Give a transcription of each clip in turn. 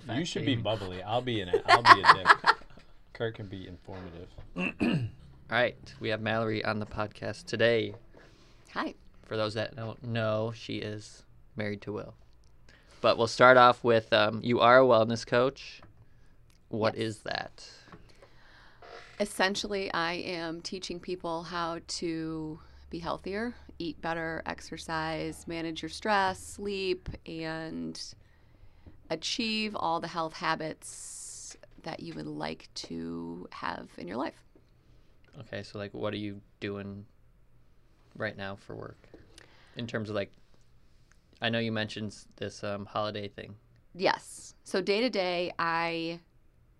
You should be bubbly. I'll be in it. I'll be a dick. Kurt can be informative. All right, we have Mallory on the podcast today. Hi. For those that don't know, she is married to Will. But we'll start off with um, you are a wellness coach. What is that? Essentially, I am teaching people how to be healthier, eat better, exercise, manage your stress, sleep, and achieve all the health habits that you would like to have in your life. Okay, so like, what are you doing right now for work in terms of like? I know you mentioned this um, holiday thing. Yes. So day to day, I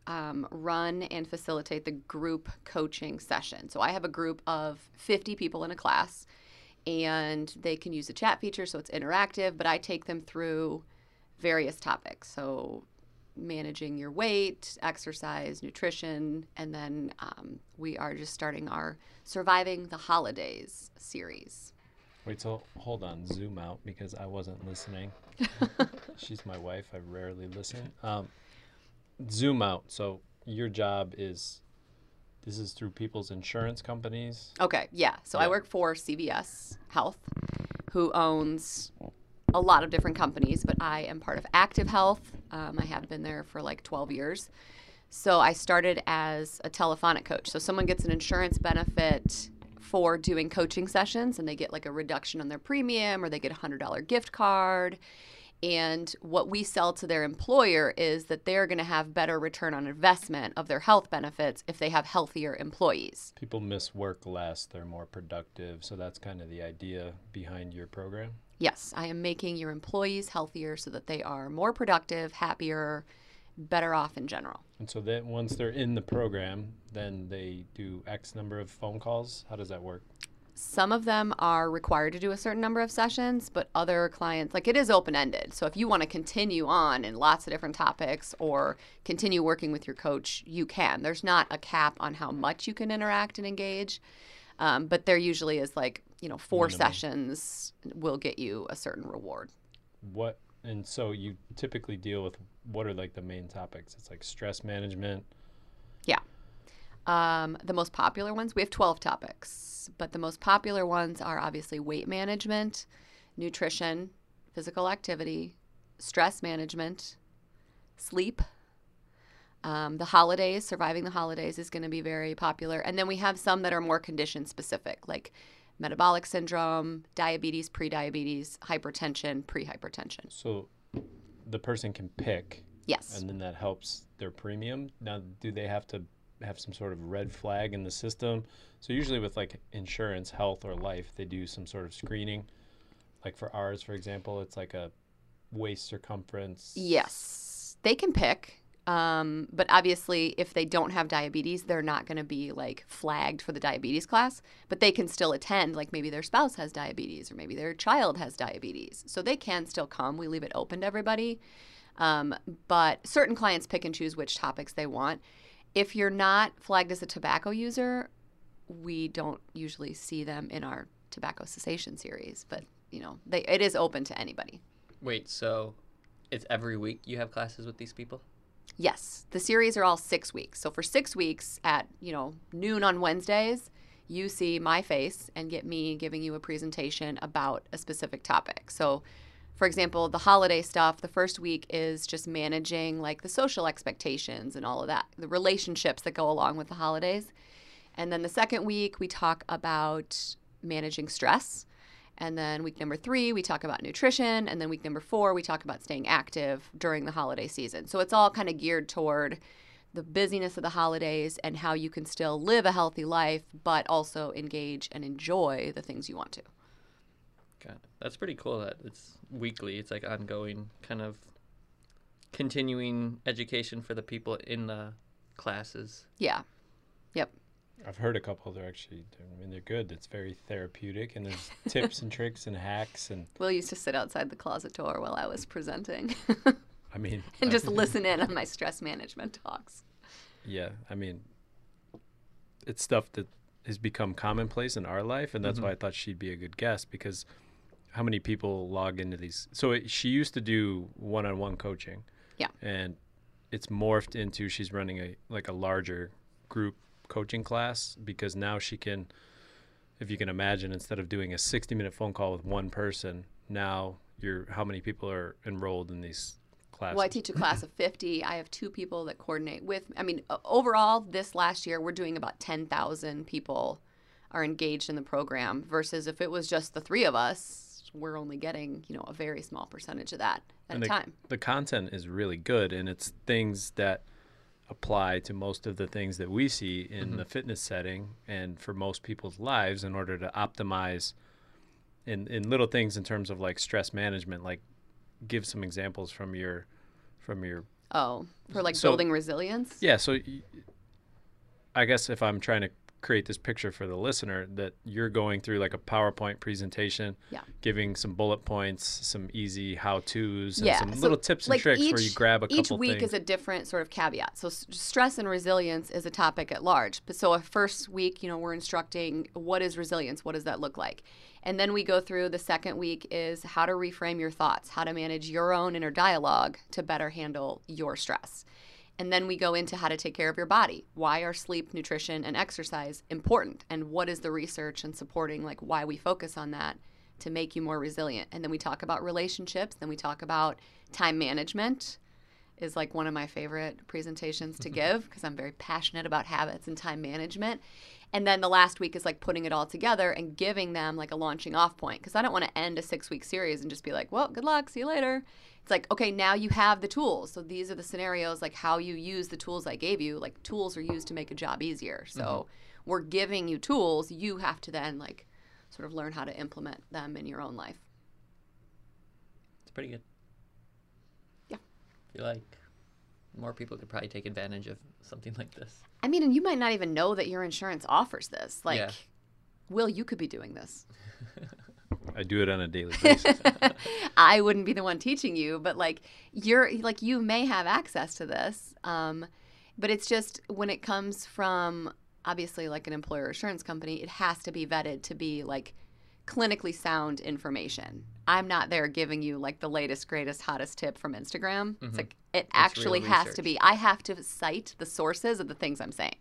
um, run and facilitate the group coaching session. So I have a group of 50 people in a class, and they can use the chat feature, so it's interactive. But I take them through various topics. So managing your weight, exercise, nutrition, and then um, we are just starting our surviving the holidays series. Wait so hold on, zoom out because I wasn't listening. She's my wife. I rarely listen. Um, zoom out. So your job is this is through people's insurance companies. Okay, yeah. So I work for CVS Health, who owns a lot of different companies, but I am part of Active Health. Um, I have been there for like 12 years. So I started as a telephonic coach. So someone gets an insurance benefit for doing coaching sessions and they get like a reduction on their premium or they get a $100 gift card. And what we sell to their employer is that they're going to have better return on investment of their health benefits if they have healthier employees. People miss work less, they're more productive. So that's kind of the idea behind your program. Yes, I am making your employees healthier so that they are more productive, happier, better off in general. And so then once they're in the program, then they do X number of phone calls. How does that work? Some of them are required to do a certain number of sessions, but other clients, like it is open ended. So if you want to continue on in lots of different topics or continue working with your coach, you can. There's not a cap on how much you can interact and engage, um, but there usually is like, you know, four Minimum. sessions will get you a certain reward. What and so you typically deal with what are like the main topics? It's like stress management. Yeah. Um, the most popular ones, we have 12 topics, but the most popular ones are obviously weight management, nutrition, physical activity, stress management, sleep. Um, the holidays, surviving the holidays is going to be very popular. And then we have some that are more condition specific, like metabolic syndrome, diabetes, prediabetes, hypertension, prehypertension. So the person can pick Yes. and then that helps their premium. Now, do they have to have some sort of red flag in the system? So usually with like insurance, health or life, they do some sort of screening. Like for ours, for example, it's like a waist circumference. Yes, they can pick. Um, but obviously, if they don't have diabetes, they're not going to be like flagged for the diabetes class. But they can still attend. Like maybe their spouse has diabetes, or maybe their child has diabetes, so they can still come. We leave it open to everybody. Um, but certain clients pick and choose which topics they want. If you're not flagged as a tobacco user, we don't usually see them in our tobacco cessation series. But you know, they, it is open to anybody. Wait, so it's every week you have classes with these people? Yes, the series are all six weeks. So for six weeks at you know noon on Wednesdays, you see my face and get me giving you a presentation about a specific topic. So, for example, the holiday stuff. The first week is just managing like the social expectations and all of that, the relationships that go along with the holidays. And then the second week we talk about managing stress. And then week number three, we talk about nutrition. And then week number four, we talk about staying active during the holiday season. So it's all kind of geared toward the busyness of the holidays and how you can still live a healthy life, but also engage and enjoy the things you want to. It. That's pretty cool that it's weekly. It's like ongoing kind of continuing education for the people in the classes. Yeah. Yep. I've heard a couple. They're actually, I mean, they're good. It's very therapeutic, and there's tips and tricks and hacks, and Will used to sit outside the closet door while I was presenting I mean, and I- just listen in on my stress management talks. yeah, I mean, it's stuff that has become commonplace in our life, and that's mm-hmm. why I thought she'd be a good guest because how many people log into these? So it, she used to do one-on-one coaching. Yeah. And it's morphed into she's running a like a larger group coaching class because now she can if you can imagine instead of doing a 60 minute phone call with one person now you're how many people are enrolled in these classes Well, I teach a class of 50. I have two people that coordinate with. I mean, overall, this last year, we're doing about 10,000 people are engaged in the program. Versus if it was just the three of us, we're only getting you know a very small percentage of that at And a the, time. the content is really good and it's things that apply to most of the things that we see in mm-hmm. the fitness setting and for most people's lives in order to optimize in, in little things in terms of like stress management like give some examples from your from your Oh, for like So- building resilience. yeah so y- i guess if i'm trying to create this picture for the listener that you're going through like a powerpoint presentation Yeah. giving some bullet points some easy how-to's and Yeah, some so, little tips and like, tricks where you grab a couple Each week things is a different sort of caveat. So s- stress and resilience is a topic at large. But so a first week, you know, we're instructing what is resilience, what does that look like, and then we go through the second week is how to reframe your thoughts, how to manage your own inner dialogue to better handle your stress. And then we go into how to take care of your body. Why are sleep, nutrition, and exercise important? And what is the research and supporting, like, why we focus on that to make you more resilient? And then we talk about relationships. Then we talk about time management, is like one of my favorite presentations to give because I'm very passionate about habits and time management. And then the last week is like putting it all together and giving them like a launching off point because I don't want to end a six week series and just be like, well, good luck, see you later. It's like, okay, now you have the tools. So these are the scenarios, like how you use the tools I gave you. Like tools are used to make a job easier. So mm-hmm. we're giving you tools. You have to then like sort of learn how to implement them in your own life. It's pretty good. Yeah. I feel like more people could probably take advantage of something like this. I mean, and you might not even know that your insurance offers this. Like, Yeah. Will, you could be doing this. I do it on a daily basis. I wouldn't be the one teaching you, but like you're like you may have access to this. Um, but it's just when it comes from obviously like an employer assurance company, it has to be vetted to be like clinically sound information. I'm not there giving you like the latest, greatest, hottest tip from Instagram. It's like it actually has to be. I have to cite the sources of the things I'm saying.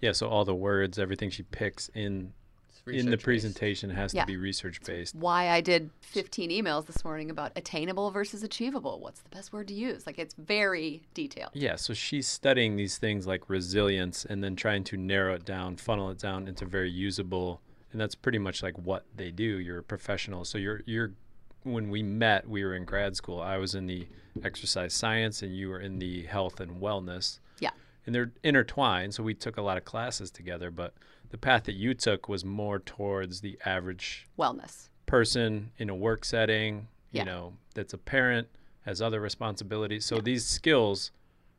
yeah, so all the words, everything she picks in It's in the presentation has Yeah. to be research based. Why I did 15 emails this morning about attainable versus achievable. What's the best word to use? Like it's very detailed. Yeah, so she's studying these things like resilience and then trying to narrow it down, funnel it down into very usable and that's pretty much like what they do. You're a professional. So you're you're when we met, we were in grad school. I was in the exercise science and you were in the health and wellness. Yeah. And they're intertwined, so we took a lot of classes together, but the path that you took was more towards the average Wellness. person in a work setting, yeah. you know, that's a parent, has other responsibilities. So these skills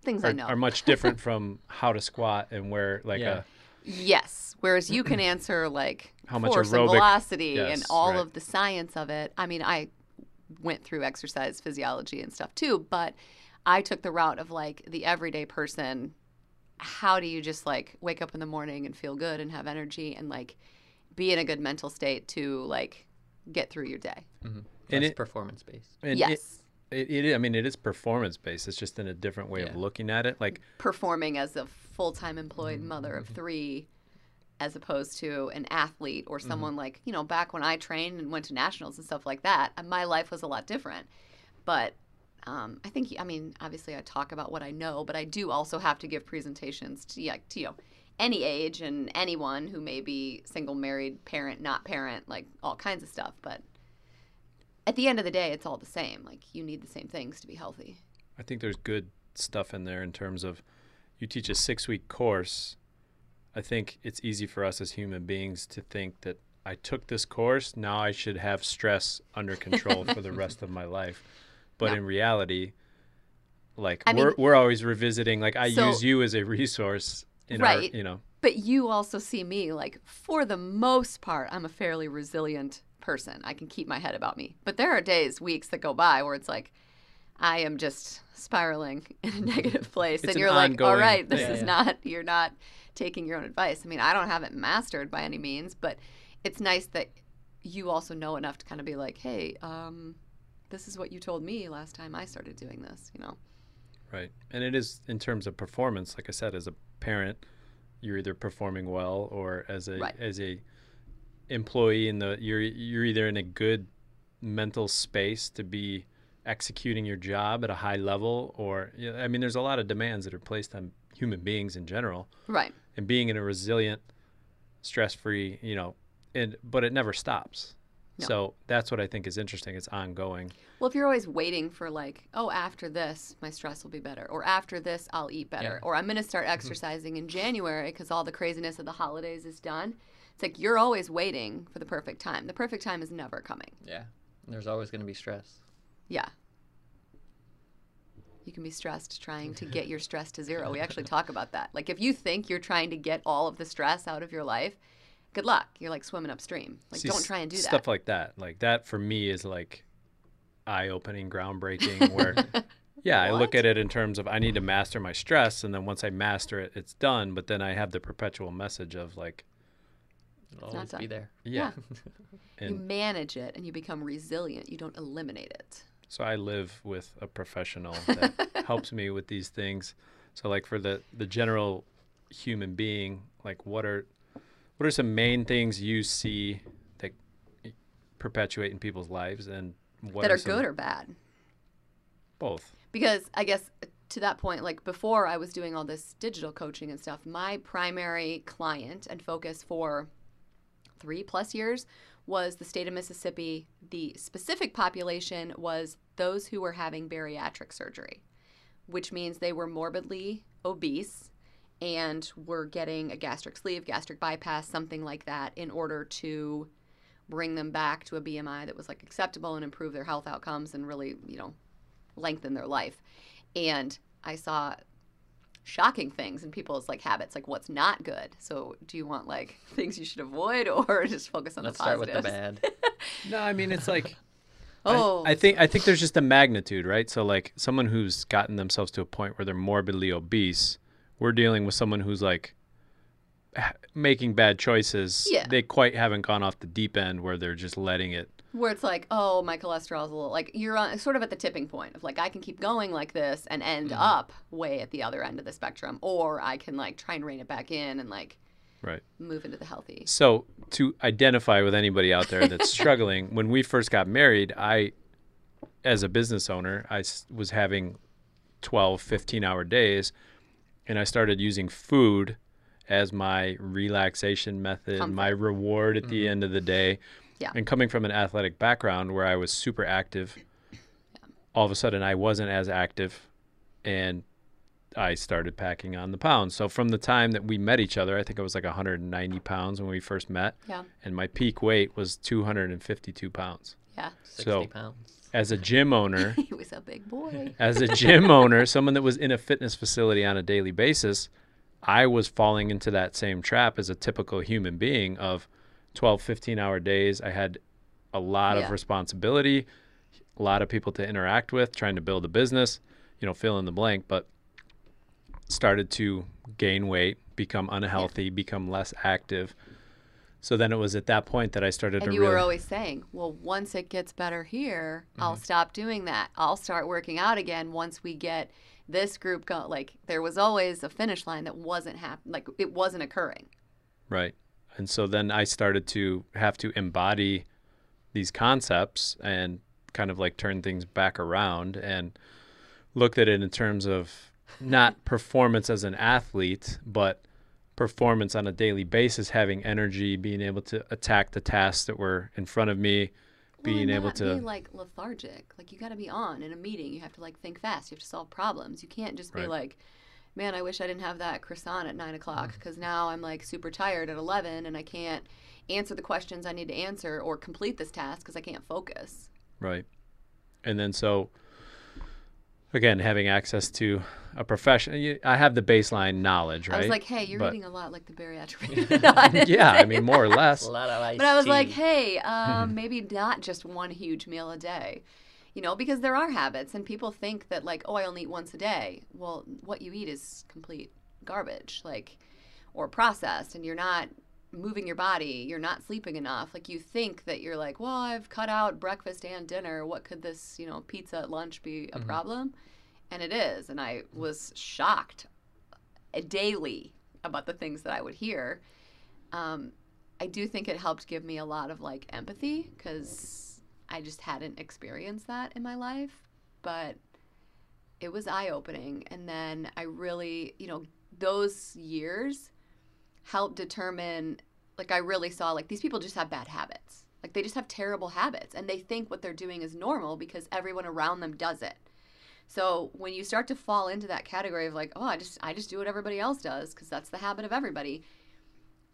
Things I are, know. are much different from how to squat and where like Yeah. a Yes. Whereas you can answer like How much force and aerobic- velocity and Yes, all right. of the science of it. I mean, I went through exercise physiology and stuff too, but I took the route of like the everyday person. How do you just like wake up in the morning and feel good and have energy and like be in a good mental state to like get through your day? Mm-hmm. And Less it- performance based. and yes. it, it, it I mean it is performance based. It's just in a different way of looking at it. Like performing as a full-time employed mm-hmm. mother of three as opposed to an athlete or mm-hmm. someone like you know back when i trained and went to nationals and stuff like that uh, my life was a lot different but um, i think i mean obviously i talk about what i know but i do also have to give presentations to, yeah, to you know any age and anyone who may be single married parent not parent like all kinds of stuff but at the end of the day it's all the same like you need the same things to be healthy I think there's good stuff in there in terms of you teach a six week course. I think it's easy for us as human beings to think that I took this course, now I should have stress under control for the rest of my life. But No. in reality, like I we're mean- we're always revisiting like I So- use you as a resource in Right. our you know. But you also see me like for the most part, I'm a fairly resilient person. I can keep my head about me. But there are days, weeks that go by where it's like I am just spiraling in a negative place It's and you're like, "All ongoing right, this thing. is Yeah. not you're not taking your own advice." I mean, I don't have it mastered by any means, but it's nice that you also know enough to kind of be like, "Hey, um this is what you told me last time I started doing this," you know. Right. And it is in terms of performance, like I said, as a parent, you're either performing well or as a Right. as a employee in the you're you're either in a good mental space to be executing your job at a high level or you know, I mean there's a lot of demands that are placed on human beings in general Right. and being in a resilient stress-free, you know, and but it never stops. No. So that's what I think is interesting. It's ongoing. Well, if you're always waiting for like, oh, after this, my stress will be better, or after this, I'll eat better, Yeah. or I'm going to start mm-hmm. exercising in January because all the craziness of the holidays is done. It's like you're always waiting for the perfect time. The perfect time is never coming. Yeah. There's always going to be stress. Yeah. You can be stressed trying to get your stress to zero. We actually talk about that. Like if you think you're trying to get all of the stress out of your life, good luck. You're like swimming upstream. Like See, don't try and do stuff that. Stuff like that. Like that for me is like eye-opening, groundbreaking. Where, yeah, I look at it in terms of I need to master my stress, and then once I master it, it's done. But then I have the perpetual message of like, It'll not always be there. yeah. you and manage it and you become resilient. You don't eliminate it. so I live with a professional that helps me with these things. So like for the the general human being, like what are what are some main things you see that perpetuate in people's lives, and what that are some- good or bad. both? because I guess to that point, like before I was doing all this digital coaching and stuff, my primary client and focus for three plus years was the state of Mississippi. The specific population was those who were having bariatric surgery, which means they were morbidly obese and were getting a gastric sleeve, gastric bypass, something like that, in order to bring them back to a BMI that was like acceptable and improve their health outcomes and really, you know, lengthen their life. And I saw shocking things in people's like habits, like what's not good. So, do you want like things you should avoid, or just focus on Let's the start with the bad. No, I mean it's like I- Oh, I, think I think there's just a magnitude, right? So like someone who's gotten themselves to a point where they're morbidly obese, we're dealing with someone who's like making bad choices. Yeah. They quite haven't gone off the deep end where they're just letting it. where it's like, oh, my cholesterol's a little like you're on, sort of at the tipping point of like I can keep going like this and end Mm-hmm. up way at the other end of the spectrum, or I can like try and rein it back in and like Right. move into the healthy. So to identify with anybody out there that's struggling, when we first got married, I as a business owner, I was having 12, 15 hour days and I started using food as my relaxation method, Comfort. my reward at the mm-hmm. end of the day. Yeah. And coming from an athletic background where I was super active, all of a sudden I wasn't as active and I started packing on the pounds. So from the time that we met each other, I think I was like 190 pounds when we first met, Yeah, and my peak weight was 252 pounds. yeah. 60 So- pounds. As a gym owner, he was a big boy. as a gym owner, someone that was in a fitness facility on a daily basis, I was falling into that same trap as a typical human being of 12, 15 hour days. I had a lot Yeah. of responsibility, a lot of people to interact with, trying to build a business, you know, fill in the blank, but started to gain weight, become unhealthy, become less active. So then it was at that point that I started And to you really were always saying, well, once it gets better here, I'll Mm-hmm. stop doing that. I'll start working out again once we get this group go. Like there was always a finish line that wasn't happening. Like it wasn't occurring. Right. And so then I started to have to embody these concepts and kind of like turn things back around and looked at it in terms of not performance as an athlete, but performance on a daily basis, having energy, being able to attack the tasks that were in front of me, Well, being able to be like lethargic. Like you got to be on in a meeting. You have to like think fast. You have to solve problems. You can't just be like, man, I wish I didn't have that croissant at nine o'clock Mm. because now I'm like super tired at eleven and I can't answer the questions I need to answer or complete this task because I can't focus. Right. And then so again, having access to a profession, I have the baseline knowledge, right? I was like, hey, you're But- eating a lot like the bariatric. No, I yeah, I mean more or less. A lot of iced But I was like, hey, um, maybe not just one huge meal a day. You know, because there are habits, and people think that, like, oh, I only eat once a day. Well, what you eat is complete garbage, like, or processed, and you're not moving your body, you're not sleeping enough. Like, you think that you're like, well, I've cut out breakfast and dinner. What could this, you know, pizza at lunch be a problem? and it is. And I was shocked uh, daily about the things that I would hear. Um, I do think it helped give me a lot of like empathy because I just hadn't experienced that in my life. But it was eye opening. And then I really, you know, those years helped determine, like, I really saw, like, these people just have bad habits. Like, they just have terrible habits and they think what they're doing is normal because everyone around them does it. So when you start to fall into that category of like, oh, I just I just do what everybody else does because that's the habit of everybody.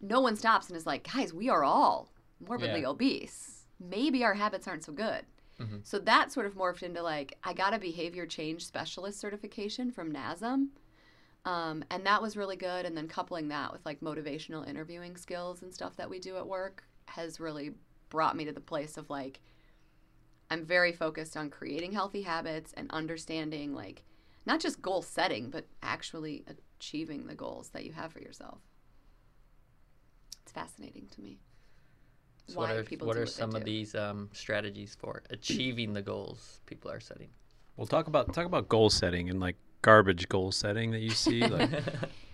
No one stops and is like, guys, we are all morbidly Yeah. obese. Maybe our habits aren't so good. Mhm. So that sort of morphed into like I got a behavior change specialist certification from NASM. Um, and that was really good. And then coupling that with like motivational interviewing skills and stuff that we do at work has really brought me to the place of like, I'm very focused on creating healthy habits and understanding like not just goal setting, but actually achieving the goals that you have for yourself. It's fascinating to me. So what why are, people what do are what they some of do. these um, strategies for achieving the goals people are setting? We'll talk about talk about goal setting and like garbage goal setting that you see. Like,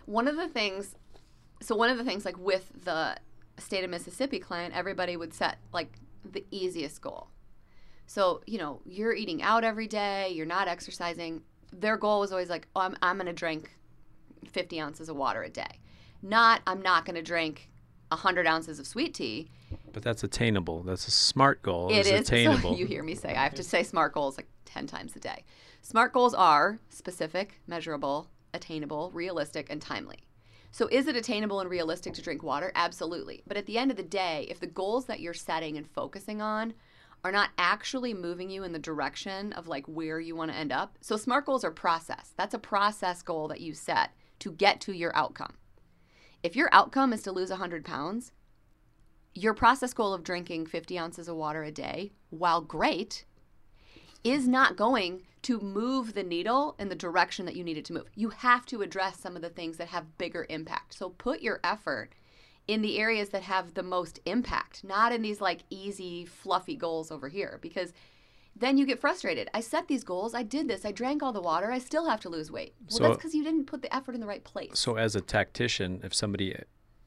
one of the things so one of the things like with the state of mississippi client everybody would set like the easiest goal so you know you're eating out every day you're not exercising their goal was always like oh i'm, I'm going to drink 50 ounces of water a day not i'm not going to drink 100 ounces of sweet tea but that's attainable. That's a smart goal. it It's is attainable. So you hear me say I have to say SMART goals like 10 times a day. SMART goals are specific, measurable, attainable, realistic, and timely. So is it attainable and realistic to drink water? Absolutely. But at the end of the day, if the goals that you're setting and focusing on are not actually moving you in the direction of like where you want to end up. So SMART goals are process. That's a process goal that you set to get to your outcome. If your outcome is to lose 100 pounds, your process goal of drinking 50 ounces of water a day, while great, is not going to move the needle in the direction that you need it to move. You have to address some of the things that have bigger impact. So put your effort in the areas that have the most impact, not in these like easy, fluffy goals over here, because then you get frustrated. I set these goals, I did this, I drank all the water, I still have to lose weight. Well, So- that's because you didn't put the effort in the right place. So as a tactician, if somebody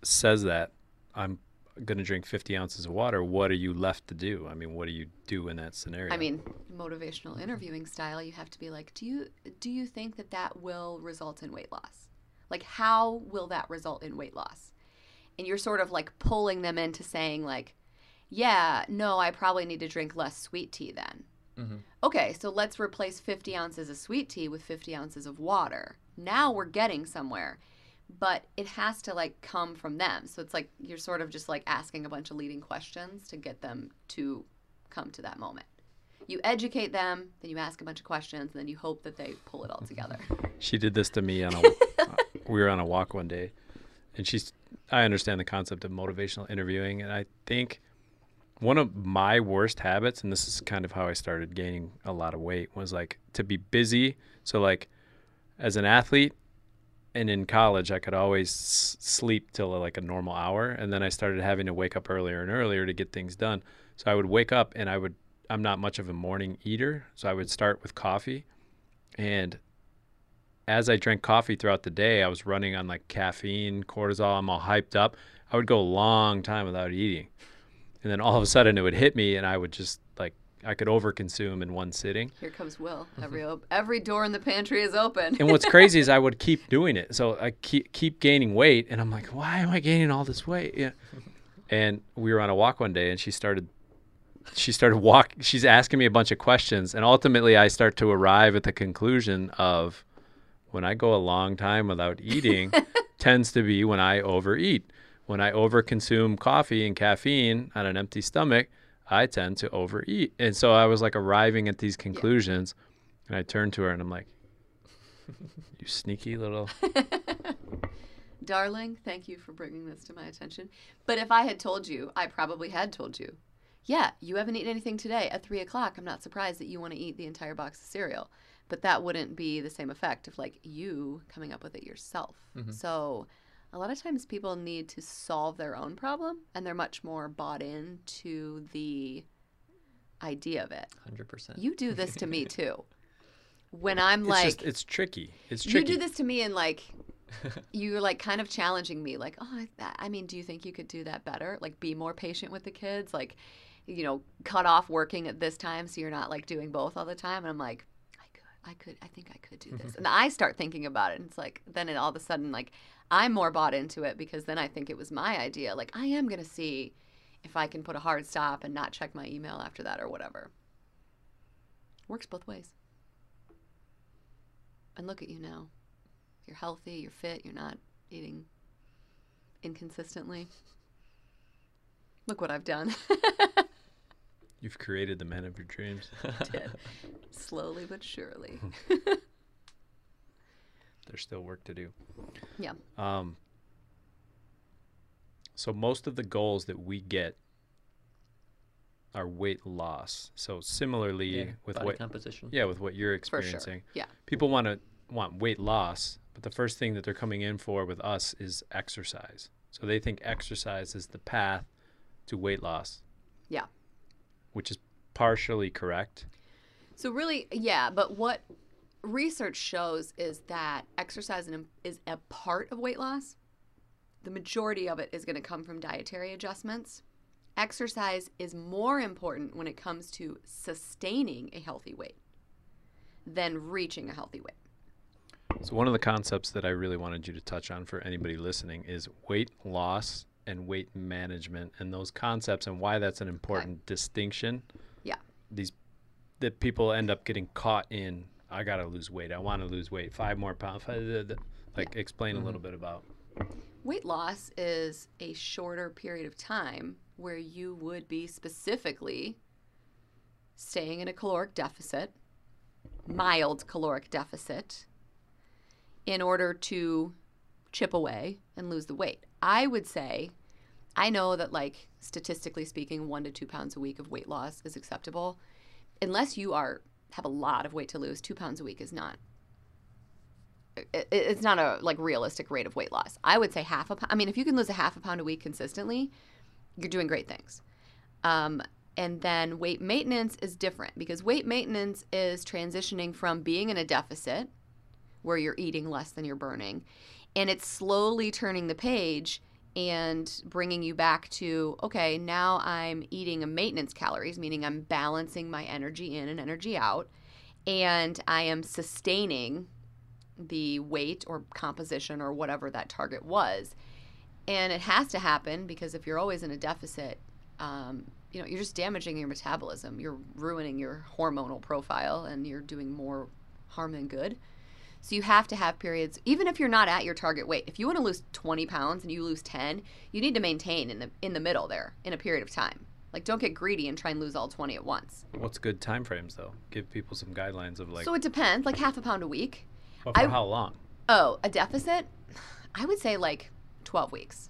says that I'm going to drink 50 ounces of water, what are you left to do? I mean, what do you do in that scenario? I mean, motivational interviewing style, you have to be like, do you do you think that that will result in weight loss? Like, how will that result in weight loss? And you're sort of like pulling them into saying like, yeah, no, I probably need to drink less sweet tea then. Mhm. Okay, so let's replace 50 ounces of sweet tea with 50 ounces of water. Now we're getting somewhere. But it has to like come from them. So it's like you're sort of just like asking a bunch of leading questions to get them to come to that moment. You educate them, then you ask a bunch of questions, and then you hope that they pull it all together. she did this to me on a uh, we were on a walk one day and she's I understand the concept of motivational interviewing and I think one of my worst habits and this is kind of how I started gaining a lot of weight was like to be busy so like as an athlete and in college I could always sleep till like a normal hour and then I started having to wake up earlier and earlier to get things done so I would wake up and I would I'm not much of a morning eater so I would start with coffee and as I drank coffee throughout the day, I was running on like caffeine, cortisol. I'm all hyped up. I would go a long time without eating. And then all of a sudden it would hit me and I would just I could overconsume in one sitting. Here comes Will. Mm-hmm. Every op- every door in the pantry is open. And what's crazy is I would keep doing it. So I keep, keep gaining weight. And I'm like, why am I gaining all this weight? Yeah. And we were on a walk one day and she started she started walk she's asking me a bunch of questions and ultimately I start to arrive at the conclusion of when I go a long time without eating tends to be when I overeat. When I overconsume coffee and caffeine on an empty stomach, I tend to overeat. And so I was like arriving at these conclusions and I turned to her and I'm like, You sneaky little Darling, thank you for bringing this to my attention. But if I had told you, I probably had told you, yeah, you haven't eaten anything today at three o'clock. I'm not surprised that you want to eat the entire box of cereal. But that wouldn't be the same effect of like you coming up with it yourself. Mm-hmm. So a lot of times people need to solve their own problem and they're much more bought in to the idea of it. 100%. You do this to me too. when I'm It's like, just it's tricky. It's tricky. you do this to me and like, you're like kind of challenging me, like, oh, I, I mean, do you think you could do that better? Like, be more patient with the kids, like, you know, cut off working at this time so you're not like doing both all the time. And I'm like, I could, I could, I think I could do this. and I start thinking about it, and it's like, then it all of a sudden, like, I'm more bought into it because then I think it was my idea. Like, I am gonna see if I can put a hard stop and not check my email after that or whatever. Works both ways. And look at you now. You're healthy, you're fit, you're not eating inconsistently. Look what I've done. You've created the man of your dreams. Did. Slowly but surely. There's still work to do. Yeah. Um, so most of the goals that we get are weight loss. So similarly Yeah, with body what composition. yeah, with what you're For sure. experiencing. Yeah. People want to want weight loss, but the first thing that they're coming in for with us is exercise. So they think exercise is the path to weight loss. Yeah. Which is partially correct. So really, yeah, but what research shows is that exercise is a part of weight loss. The majority of it is going to come from dietary adjustments. Exercise is more important when it comes to sustaining a healthy weight than reaching a healthy weight. So one of the concepts that I really wanted you to touch on for anybody listening is weight loss and weight management and those concepts and why that's an important distinction. Yeah. These that people end up getting caught in I got to lose weight. I want to lose weight. 5 more pounds. Like explain a little mm-hmm. bit about. Weight loss is a shorter period of time where you would be specifically staying in a caloric deficit, mild caloric deficit, in order to chip away and lose the weight. I would say, I know that, like, statistically speaking, one to two pounds a week of weight loss is acceptable. Unless you are have a lot of weight to lose, two pounds a week is not it's not a like realistic rate of weight loss. I would say half a pound. I mean, if you can lose a half a pound a week consistently, you're doing great things. Um, and then weight maintenance is different because weight maintenance is transitioning from being in a deficit where you're eating less than you're burning, and it's slowly turning the page and bringing you back to okay, now I'm eating a maintenance calories, meaning I'm balancing my energy in and energy out, and I am sustaining the weight or composition or whatever that target was. And it has to happen because if you're always in a deficit, um, you know, you're just damaging your metabolism. You're ruining your hormonal profile and you're doing more harm than good. So you have to have periods, even if you're not at your target weight. If you want to lose 20 pounds and you lose 10, you need to maintain in the in the middle there in a period of time. Like don't get greedy and try and lose all 20 at once. What's good time frames though? Give people some guidelines of like so it depends, like half a pound a week. but for I- how long? Oh, a deficit? I would say like 12 weeks.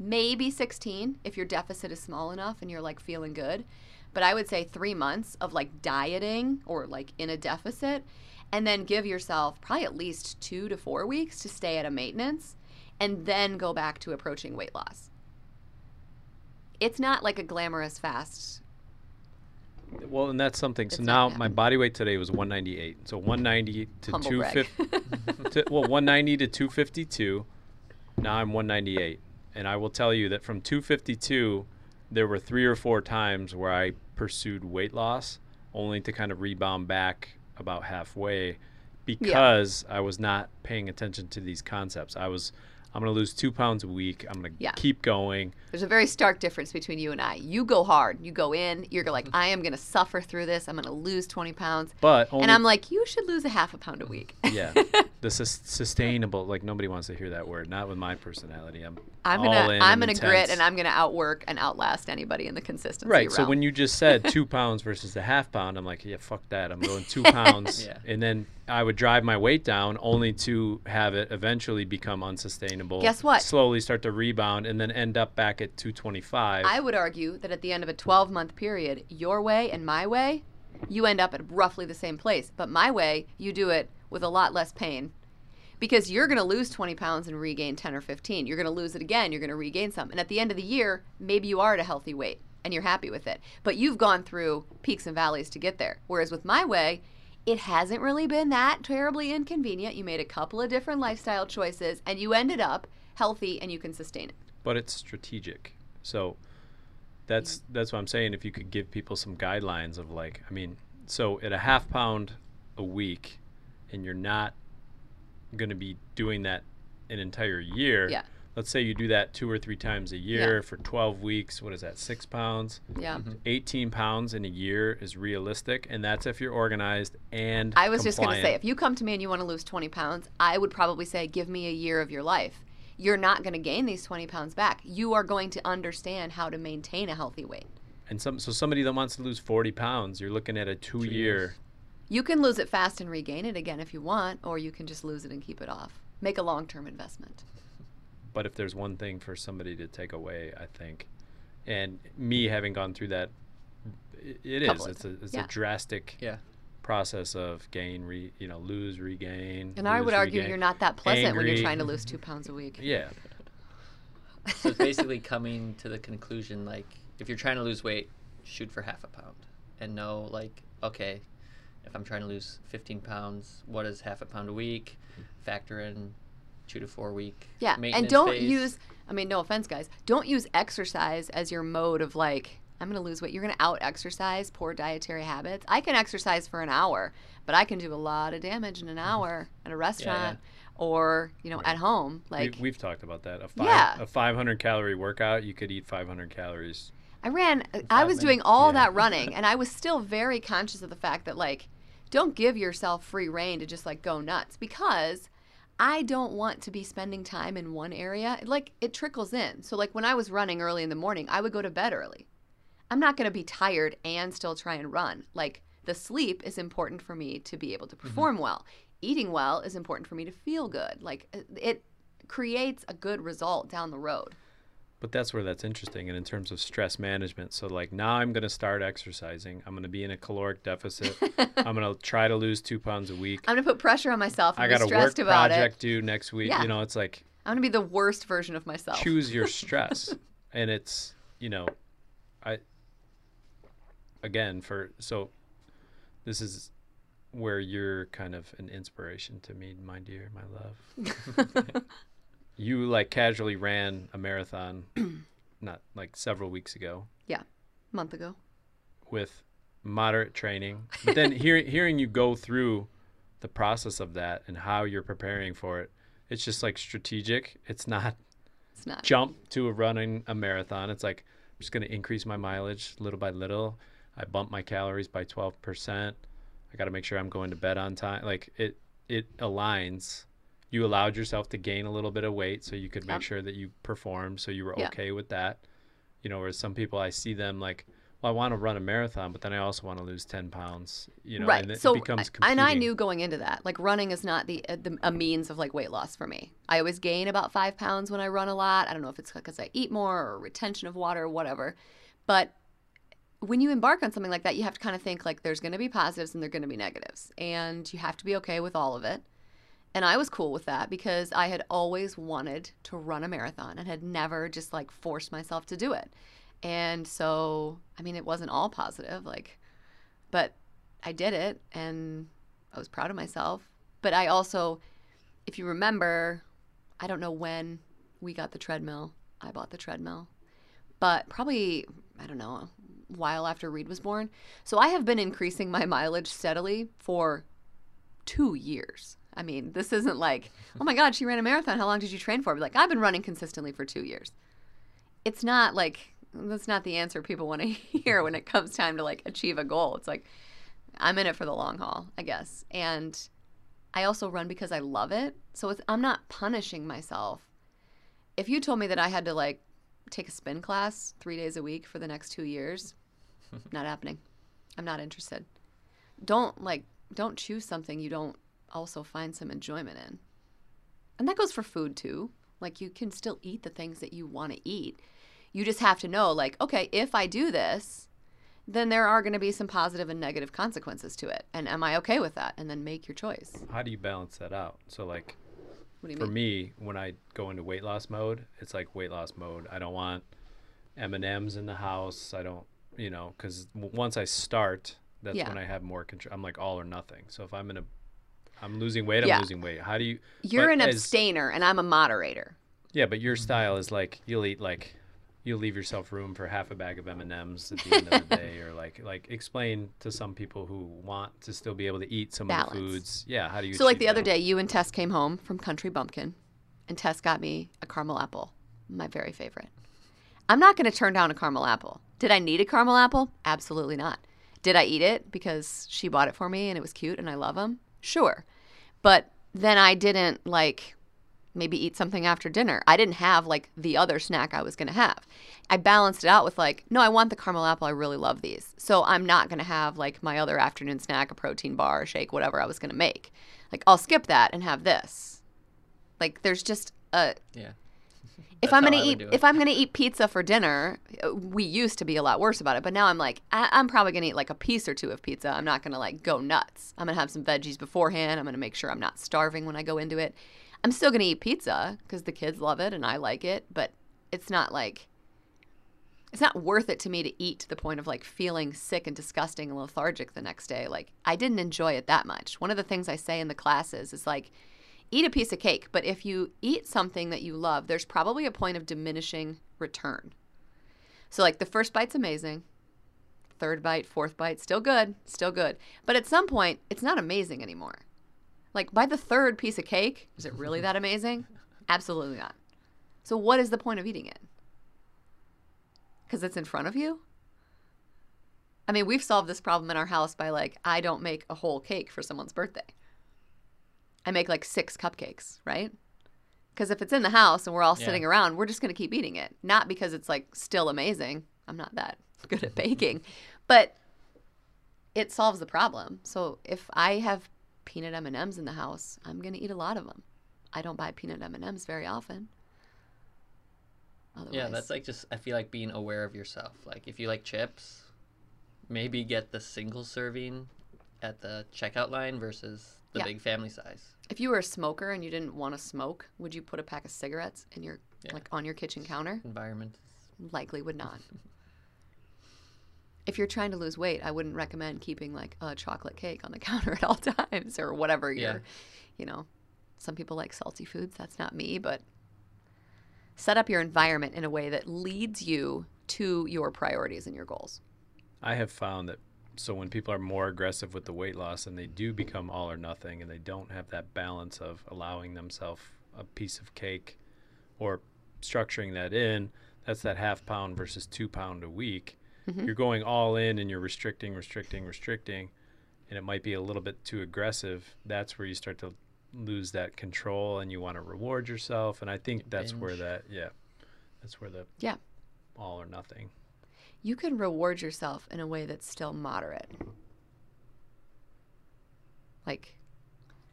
Maybe 16 if your deficit is small enough and you're like feeling good. But I would say three months of like dieting or like in a deficit. And then give yourself probably at least two to four weeks to stay at a maintenance and then go back to approaching weight loss. It's not like a glamorous fast. Well, and that's something. So It's now my body weight today was 198. So 190 to 250. well, 190 to 252. Now I'm 198, and I will tell you that from 252, there were three or four times where I pursued weight loss, only to kind of rebound back about halfway, because I was not paying attention to these concepts. I was, I'm gonna lose two pounds a week. I'm gonna Yeah. keep going. There's a very stark difference between you and I. You go hard. You go in. You're like, mm-hmm. I am going to suffer through this. I'm going to lose 20 pounds. But only And I'm like, you should lose a half a pound a week. Mm, yeah the sus- sustainable like nobody wants to hear that word not with my personality i'm I'm all gonna in, I'm gonna intense. grit and I'm gonna outwork and outlast anybody in the consistency right so when you just said two pounds versus the half pound i'm like yeah fuck that i'm going two pounds Yeah. and then i would drive my weight down only to have it eventually become unsustainable Guess what? slowly start to rebound and then end up back at 225 I would argue that at the end of a 12 month period, your way and my way, you end up at roughly the same place. But my way, you do it with a lot less pain. Because you're going to lose 20 pounds and regain 10 or 15. You're going to lose it again. You're going to regain some. And at the end of the year, maybe you are at a healthy weight and you're happy with it. But you've gone through peaks and valleys to get there. Whereas with my way, it hasn't really been that terribly inconvenient. You made a couple of different lifestyle choices and you ended up healthy and you can sustain it. but it's strategic. So that's that's what I'm saying. If you could give people some guidelines of like, I mean, so at a half pound a week, and you're not going to be doing that an entire year. Yeah. Let's say you do that two or three times a year for 12 weeks. What is that? Six pounds. Yeah. Mm-hmm. 18 pounds in a year is realistic, and that's if you're organized and. I was just going to say, if you come to me and you want to lose 20 pounds, I would probably say, give me a year of your life. You're not going to gain these 20 pounds back. You are going to understand how to maintain a healthy weight. And some so somebody that wants to lose 40 pounds, you're looking at a two, year. You can lose it fast and regain it again if you want, or you can just lose it and keep it off. Make a long term investment. But if there's one thing for somebody to take away, I think, and me having gone through that, i- it is. It's a it's yeah. a drastic Yeah. process of gain, re, you know, lose, regain. And I lose, would argue regain. you're not that pleasant when you're trying to lose two pounds a week. Yeah, So it's basically coming to the conclusion like if you're trying to lose weight, shoot for half a pound, and know like okay, if I'm trying to lose 15 pounds, what is half a pound a week? Factor in two to four week. Yeah, and don't phase. use. I mean, no offense, guys. Don't use exercise as your mode of like. I'm going to lose weight. You're going to out exercise poor dietary habits. I can exercise for an hour, but I can do a lot of damage in an mm-hmm. hour at a restaurant or you know at home. Like we, we've talked about that. A five, Yeah. a 500 calorie workout, you could eat 500 calories. I ran. I was doing all Yeah. that running, and I was still very conscious of the fact that like, don't give yourself free rein to just like go nuts because I don't want to be spending time in one area. Like it trickles in. So like when I was running early in the morning, I would go to bed early. I'm not going to be tired and still try and run. Like the sleep is important for me to be able to mm-hmm. perform well. Eating well is important for me to feel good. Like it- it creates a good result down the road. But that's where that's interesting. And in terms of stress management, so like now I'm going to start exercising. I'm going to be in a caloric deficit. I'm going to try to lose two pounds a week. I'm going to put pressure on myself and I be got a work about it. project due next week. Yeah. You know, it's like I'm gonna be the worst version of myself. choose your stress and it's you know i again for so this is where you're kind of an inspiration to me my dear my love you like casually ran a marathon not like several weeks ago Yeah. month ago. with moderate training but then hearing hearing you go through the process of that and how you're preparing for it it's just like strategic it's not It's not. jump to a running a marathon. It's like I'm just going to increase my mileage little by little. I bump my calories by 12%. I got to make sure I'm going to bed on time. Like it it aligns. You allowed yourself to gain a little bit of weight so you could make Yep. sure that you performed so you were Yeah. okay with that. You know, whereas some people I see them like, well, I want to run a marathon, but then I also want to lose 10 pounds, you know, right. and it so, becomes and I knew going into that, like running is not the, uh, the a means of like weight loss for me. I always gain about five pounds when I run a lot. I don't know if it's because I eat more or retention of water or whatever, but when you embark on something like that, you have to kind of think like there's going to be positives and there're going to be negatives, and you have to be okay with all of it. And I was cool with that because I had always wanted to run a marathon and had never just like forced myself to do it. And so, I mean, it wasn't all positive, like, but I did it and I was proud of myself. But I also, if you remember, I don't know when we got the treadmill. I bought the treadmill, but probably, I don't know, a while after Reed was born. So I have been increasing my mileage steadily for two years. I mean, this isn't like, oh my God, she ran a marathon. How long did you train for? Like, I've been running consistently for two years. It's not like, that's not the answer people want to hear when it comes time to like achieve a goal. It's like, I'm in it for the long haul, I guess. And I also run because I love it. So it's, I'm not punishing myself. If you told me that I had to like take a spin class three days a week for the next two years, not happening. I'm not interested. Don't like, don't choose something you don't also find some enjoyment in. And that goes for food too. Like you can still eat the things that you want to eat. You just have to know like, okay, if I do this, then there are going to be some positive and negative consequences to it. And am I okay with that? And then make your choice. How do you balance that out? So like What do you for mean? me when i go into weight loss mode it's like weight loss mode i don't want m&ms in the house i don't you know because once i start That's Yeah. when I have more control. I'm like all or nothing. So if I'm in a, I'm losing weight. I'm Yeah. losing weight. How do you? You're an as- abstainer, and I'm a moderator. Yeah, but your style is like you'll eat like you'll leave yourself room for half a bag of M and M's at the end of the day, or like like explain to some people who want to still be able to eat some of Balance. the foods. Yeah, how do you? So, like the other day, you and Tess came home from Country Bumpkin, and Tess got me a caramel apple, my very favorite. I'm not going to turn down a caramel apple. Did I need a caramel apple? Absolutely not. Did I eat it because she bought it for me and it was cute and I love them? Sure. But then I didn't like maybe eat something after dinner. I didn't have like the other snack I was going to have. I balanced it out with like, no, I want the caramel apple. I really love these. So I'm not going to have like my other afternoon snack, a protein bar, a shake, whatever I was going to make. Like I'll skip that and have this. Like there's just a Yeah. If That's I'm gonna eat if I'm gonna eat pizza for dinner, we used to be a lot worse about it, but now I'm like I, I'm probably gonna eat like a piece or two of pizza. I'm not gonna like go nuts. I'm gonna have some veggies beforehand. I'm gonna make sure I'm not starving when I go into it. I'm still gonna eat pizza because the kids love it and I like it, but it's not like it's not worth it to me to eat to the point of like feeling sick and disgusting and lethargic the next day. Like I didn't enjoy it that much. One of the things I say in the classes is like eat a piece of cake, but if you eat something that you love, there's probably a point of diminishing return. So, like, the first bite's amazing, third bite, fourth bite, still good, still good. But at some point, it's not amazing anymore. Like, by the third piece of cake, is it really that amazing? Absolutely not. So, what is the point of eating it? Because it's in front of you? I mean, we've solved this problem in our house by like, I don't make a whole cake for someone's birthday. I make like six cupcakes, right? Because if it's in the house and we're all Yeah. sitting around, we're just going to keep eating it. Not because it's like still amazing. I'm not that good at baking, but it solves the problem. So if I have peanut M&Ms in the house, I'm going to eat a lot of them. I don't buy peanut M&Ms very often. Otherwise, Yeah, that's like just I feel like being aware of yourself. Like if you like chips, maybe get the single serving at the checkout line versus the Yeah. big family size. If you were a smoker and you didn't want to smoke, would you put a pack of cigarettes in your Yeah. like on your kitchen counter? Environment. likely would not. if you're trying to lose weight, I wouldn't recommend keeping like a chocolate cake on the counter at all times or whatever Yeah. you're, you know, some people like salty foods. That's not me, but set up your environment in a way that leads you to your priorities and your goals. I have found that so when people are more aggressive with the weight loss and they do become all or nothing and they don't have that balance of allowing themselves a piece of cake or structuring that in, that's that half pound versus two pound a week. Mm-hmm. You're going all in and you're restricting, restricting, restricting, and it might be a little bit too aggressive. That's where you start to lose that control and you want to reward yourself. And I think You that's where that, yeah, that's where the Yeah. all or nothing. You can reward yourself in a way that's still moderate. Like,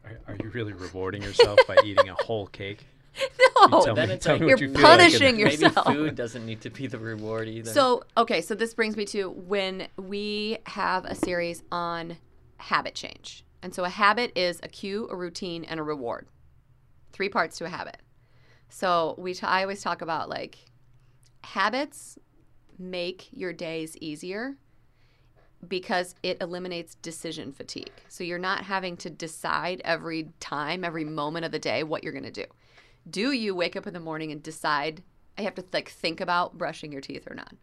Are, are you really rewarding yourself by eating a whole cake? no, tell then me, it's tell like me you're you feel like in punishing yourself. Maybe food doesn't need to be the reward either. So, okay, so this brings me to when we have a series on habit change. And so a habit is a cue, a routine, and a reward. Three parts to a habit. So we t- I always talk about like habits make your days easier because it eliminates decision fatigue. So you're not having to decide every time, every moment of the day what you're going to do. Do you wake up in the morning and decide I have to like think about brushing your teeth or not?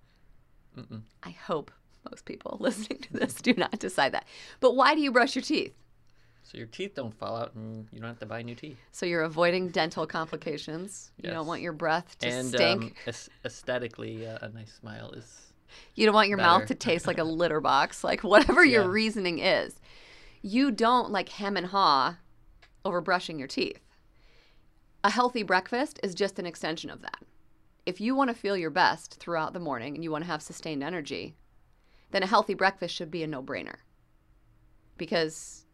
Mm-mm. I hope most people listening to this do not decide that. But why do you brush your teeth? So your teeth don't fall out and you don't have to buy new teeth. So you're avoiding dental complications. You don't want your breath to and stink. um, aes- aesthetically, uh, a nice smile is you don't want your mouth to taste like a litter box. Like whatever your Yeah. reasoning is, you don't like hem and haw over brushing your teeth. A healthy breakfast is just an extension of that. If you want to feel your best throughout the morning and you want to have sustained energy, then a healthy breakfast should be a no brainer. Because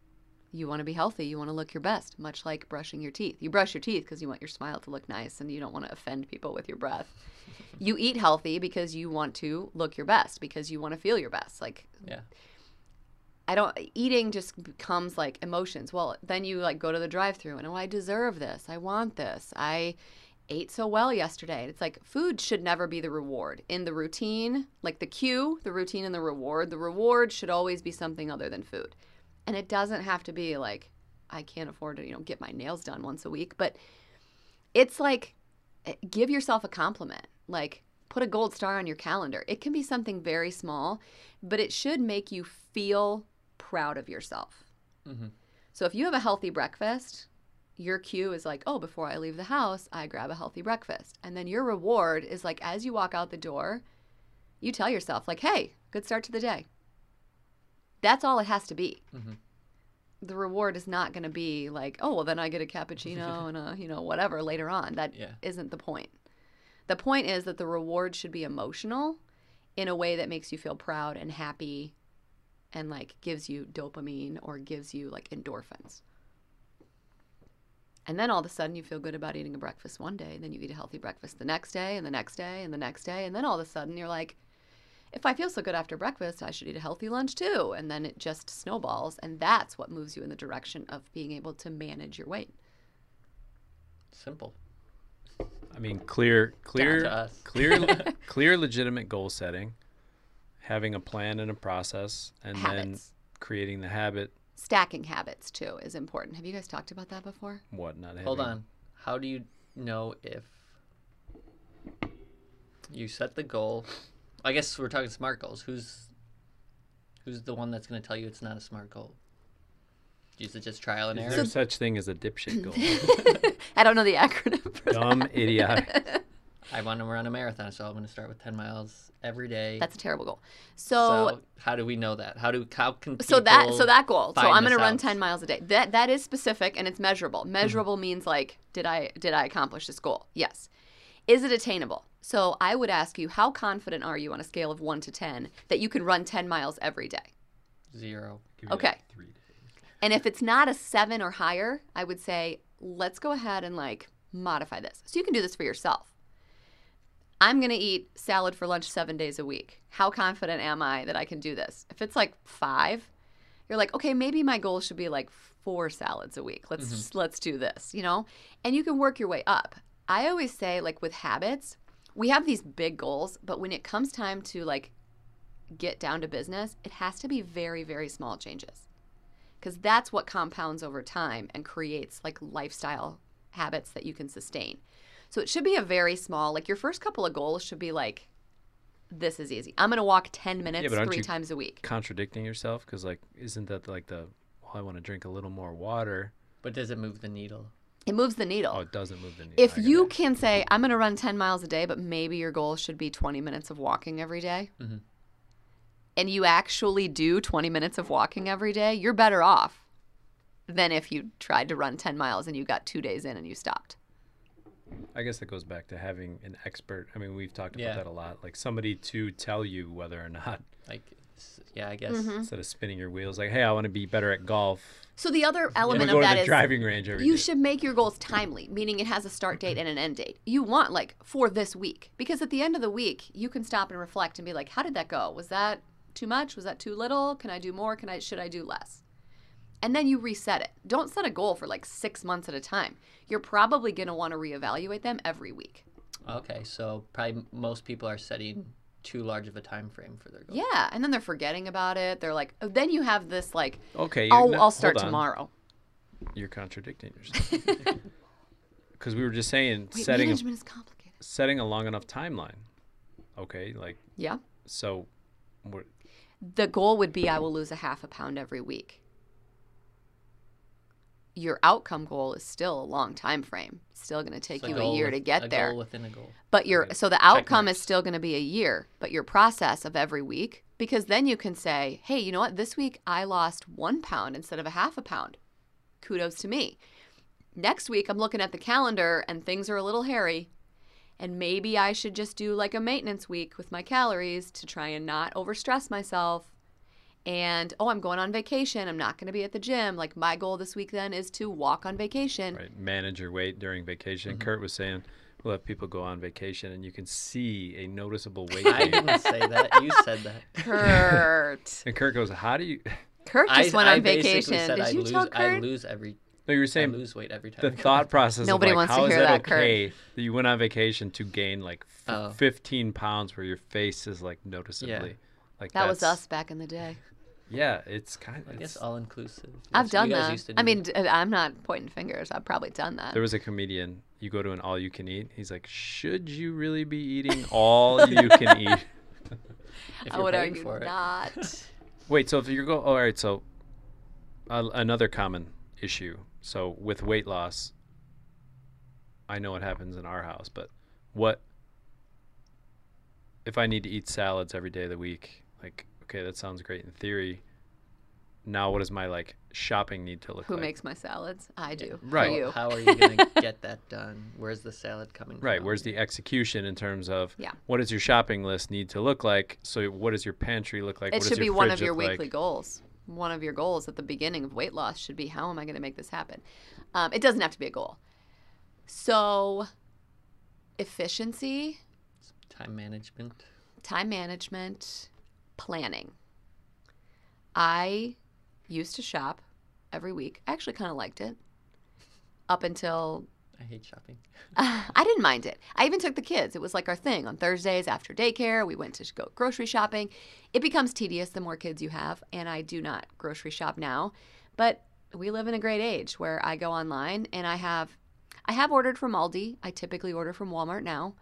you want to be healthy, you want to look your best, much like brushing your teeth. You brush your teeth because you want your smile to look nice and you don't want to offend people with your breath. you eat healthy because you want to look your best, because you want to feel your best. Like, yeah. I don't eating just becomes like emotions. Well, then you like go to the drive-through and oh, I deserve this. I want this. I ate so well yesterday. It's like food should never be the reward. In the routine, like the cue, the routine and the reward, the reward should always be something other than food. And it doesn't have to be like I can't afford to, you know, get my nails done once a week, but it's like eh, give yourself a compliment. Like put a gold star on your calendar. It can be something very small, but it should make you feel proud of yourself. Mhm. So if you have a healthy breakfast, your cue is like, oh, before I leave the house, I grab a healthy breakfast. And then your reward is like, as you walk out the door, you tell yourself, like, hey, good start to the day. That's all it has to be. Mhm. The reward is not going to be like, oh, well, then I get a cappuccino and a, you know, whatever later on. That Yeah. not the point. The point is that the reward should be emotional in a way that makes you feel proud and happy and like gives you dopamine or gives you like endorphins. And then all of a sudden you feel good about eating a breakfast one day, and then you eat a healthy breakfast the next day, and the next day, and the next day, and then all of a sudden you're like, if I feel so good after breakfast, I should eat a healthy lunch too. And then it just snowballs, and that's what moves you in the direction of being able to manage your weight. Simple. I mean, clear, clear, clear, clear, legitimate goal setting, having a plan and a process, and then creating the habit. Stacking habits too is important. Have you guys talked about that before? What not? Hold on. How do you know if you set the goal? I guess we're talking smart goals. Who's who's the one that's going to tell you it's not a smart goal? Is it just trial and Is error? there such thing as a dipshit goal? I don't know the acronym for Dumb, that. idiotic. I want to run a marathon, so I'm going to start with 10 miles every day. That's a terrible goal. So, so how do we know that? How do how can so that so that goal. So I'm going to run 10 miles a day. That that is specific and it's measurable. Mm-hmm. Measurable means like did I did I accomplish this goal? Yes. Is it attainable? So I would ask you how confident are you on a scale of 1 to 10 that you can run 10 miles every day? zero? Me, like, Okay. three days. And if it's not a 7 or higher, I would say let's go ahead and like modify this. So you can do this for yourself. I'm going to eat salad for lunch 7 days a week. How confident am I that I can do this? If it's like 5, you're like, okay, maybe my goal should be like four salads a week. Let's mm-hmm. let's do this, you know? And you can work your way up. I always say like with habits, we have these big goals, but when it comes time to like get down to business, it has to be very very small changes. Cuz that's what compounds over time and creates like lifestyle habits that you can sustain. So it should be a very small, like your first couple of goals should be like this is easy. I'm going to walk 10 minutes but aren't 3 times a week. Contradicting yourself because like, isn't that like the? Well, I want to drink a little more water. But does it move the needle? It moves the needle. Oh, it doesn't move the needle. if you it. can say i'm going to run 10 miles a day but maybe your goal should be 20 minutes of walking every day, Mhm. and you actually do 20 minutes of walking every day you're better off than if you tried to run 10 miles and you got two days in and you stopped I guess that goes back to having an expert. I mean, we've talked Yeah. about that a lot. Like somebody to tell you whether or not, Like, s- yeah, I guess. Mm-hmm. instead of spinning your wheels, like, hey, I want to be better at golf. so the other element go of to that the is driving range every you day. should make your goals timely meaning it has a start date and an end date. You want like for this week because at the end of the week you can stop and reflect and be like how did that go? Was that too much? Was that too little? Can i do more? Can i should i do less? And then you reset it. Don't set a goal for like six months at a time. You're probably going to want to reevaluate them every week. Okay, so probably m- most people are setting too large of a time frame for their goal. yeah and then they're forgetting about it they're like oh, then you have this like Okay, oh no, i'll start tomorrow You're contradicting yourself. Because we were just saying Wait, setting a, is complicated setting a long enough timeline. Okay, like yeah so, we're, the goal would be I will lose a half a pound every week. Your outcome goal is still a long time frame. It's still going to take It's you a year with- to get a there. goal within a goal. But your Right. so the outcome is still going to be a year, but your process of every week because then you can say, "Hey, you know what? This week I lost 1 pound instead of a half a pound. Kudos to me." Next week I'm looking at the calendar and things are a little hairy. And maybe I should just do like a maintenance week with my calories to try and not overstress myself. And oh, I'm going on vacation. I'm not going to be at the gym. Like my goal this week then is to walk on vacation. right, manage your weight during vacation. Mm-hmm. Kurt was saying we'll have people go on vacation and you can see a noticeable weight gain. I didn't say that. You said that. Kurt. and Kurt goes, "How do you?" Kurt just I, went I on basically vacation. said Did I you lose, tell I Kurt? lose every No, you were I saying lose weight every time. the thought process Nobody of like, wants to hear it that, Kurt. okay that you went on vacation to gain like f- Oh. 15 pounds where your face is like noticeably Yeah. like That was us back in the day. Yeah, it's kind of. I of. guess all inclusive. I've done that. used to I mean, that. d- I'm not pointing fingers. I've probably done that. There was a comedian. You go to an all you can eat. He's like, should you really be eating all you can eat? if I you're would argue for it. not. Wait, so if you go, all right, so uh, another common issue. So with weight loss, I know what happens in our house, but what if I need to eat salads every day of the week? Like, okay, that sounds great in theory. Now, what does my like shopping need to look like? Who like? makes my salads? I do. Right. For you. How are you gonna get that done? Where's the salad coming Right. from? Right. Where's the execution in terms of Yeah. what does your shopping list need to look like? So what does your pantry look like? it what should be your one of your weekly like? goals. One of your goals at the beginning of weight loss should be how am I going to make this happen? Um, it doesn't have to be a goal. So, efficiency, time management? time management, planning. I used to shop every week. I actually kind of liked it up until I hate shopping. I didn't mind it. I even took the kids. It was like our thing on Thursdays after daycare. We went to go grocery shopping. It becomes tedious the more kids you have, and I do not grocery shop now. But we live in a great age where I go online and I have I have ordered from Aldi. I typically order from Walmart now,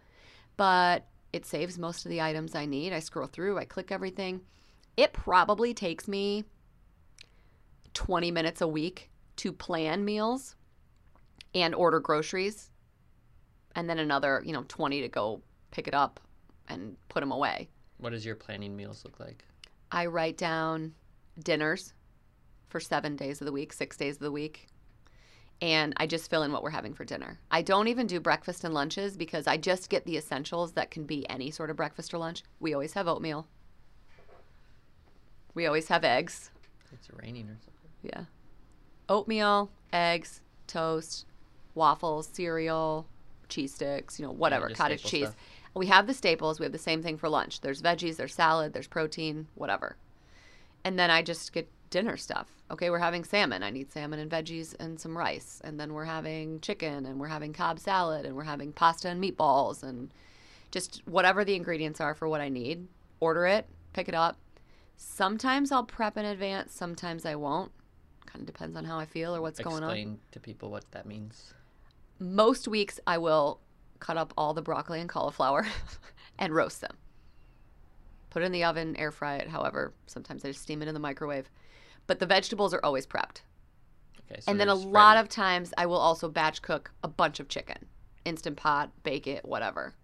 but it saves most of the items I need. I scroll through, I click everything. It probably takes me 20 minutes a week to plan meals and order groceries and then another, you know, 20 to go pick it up and put them away. What does your planning meals look like? I write down dinners for seven days of the week, six days of the week. And I just fill in what we're having for dinner. I don't even do breakfast and lunches because I just get the essentials that can be any sort of breakfast or lunch. We always have oatmeal. We always have eggs. It's raining or something. Yeah. Oatmeal, eggs, toast, waffles, cereal, cheese sticks, you know, whatever, just cottage cheese. stuff. We have the staples. We have the same thing for lunch. There's veggies, there's salad, there's protein, whatever. And then I just get dinner stuff. Okay, we're having salmon. I need salmon and veggies and some rice. And then we're having chicken and we're having Cobb salad and we're having pasta and meatballs and just whatever the ingredients are for what I need. Order it, pick it up. Sometimes I'll prep in advance, sometimes I won't. Kind of depends on how I feel or what's going on. Explain to people what that means. Most weeks I will cut up all the broccoli and cauliflower and roast them. Put it in the oven, air fry it, however. Sometimes I just steam it in the microwave. But the vegetables are always prepped. Okay. So and then a lot ready- of times I will also batch cook a bunch of chicken, instant pot, bake it, whatever.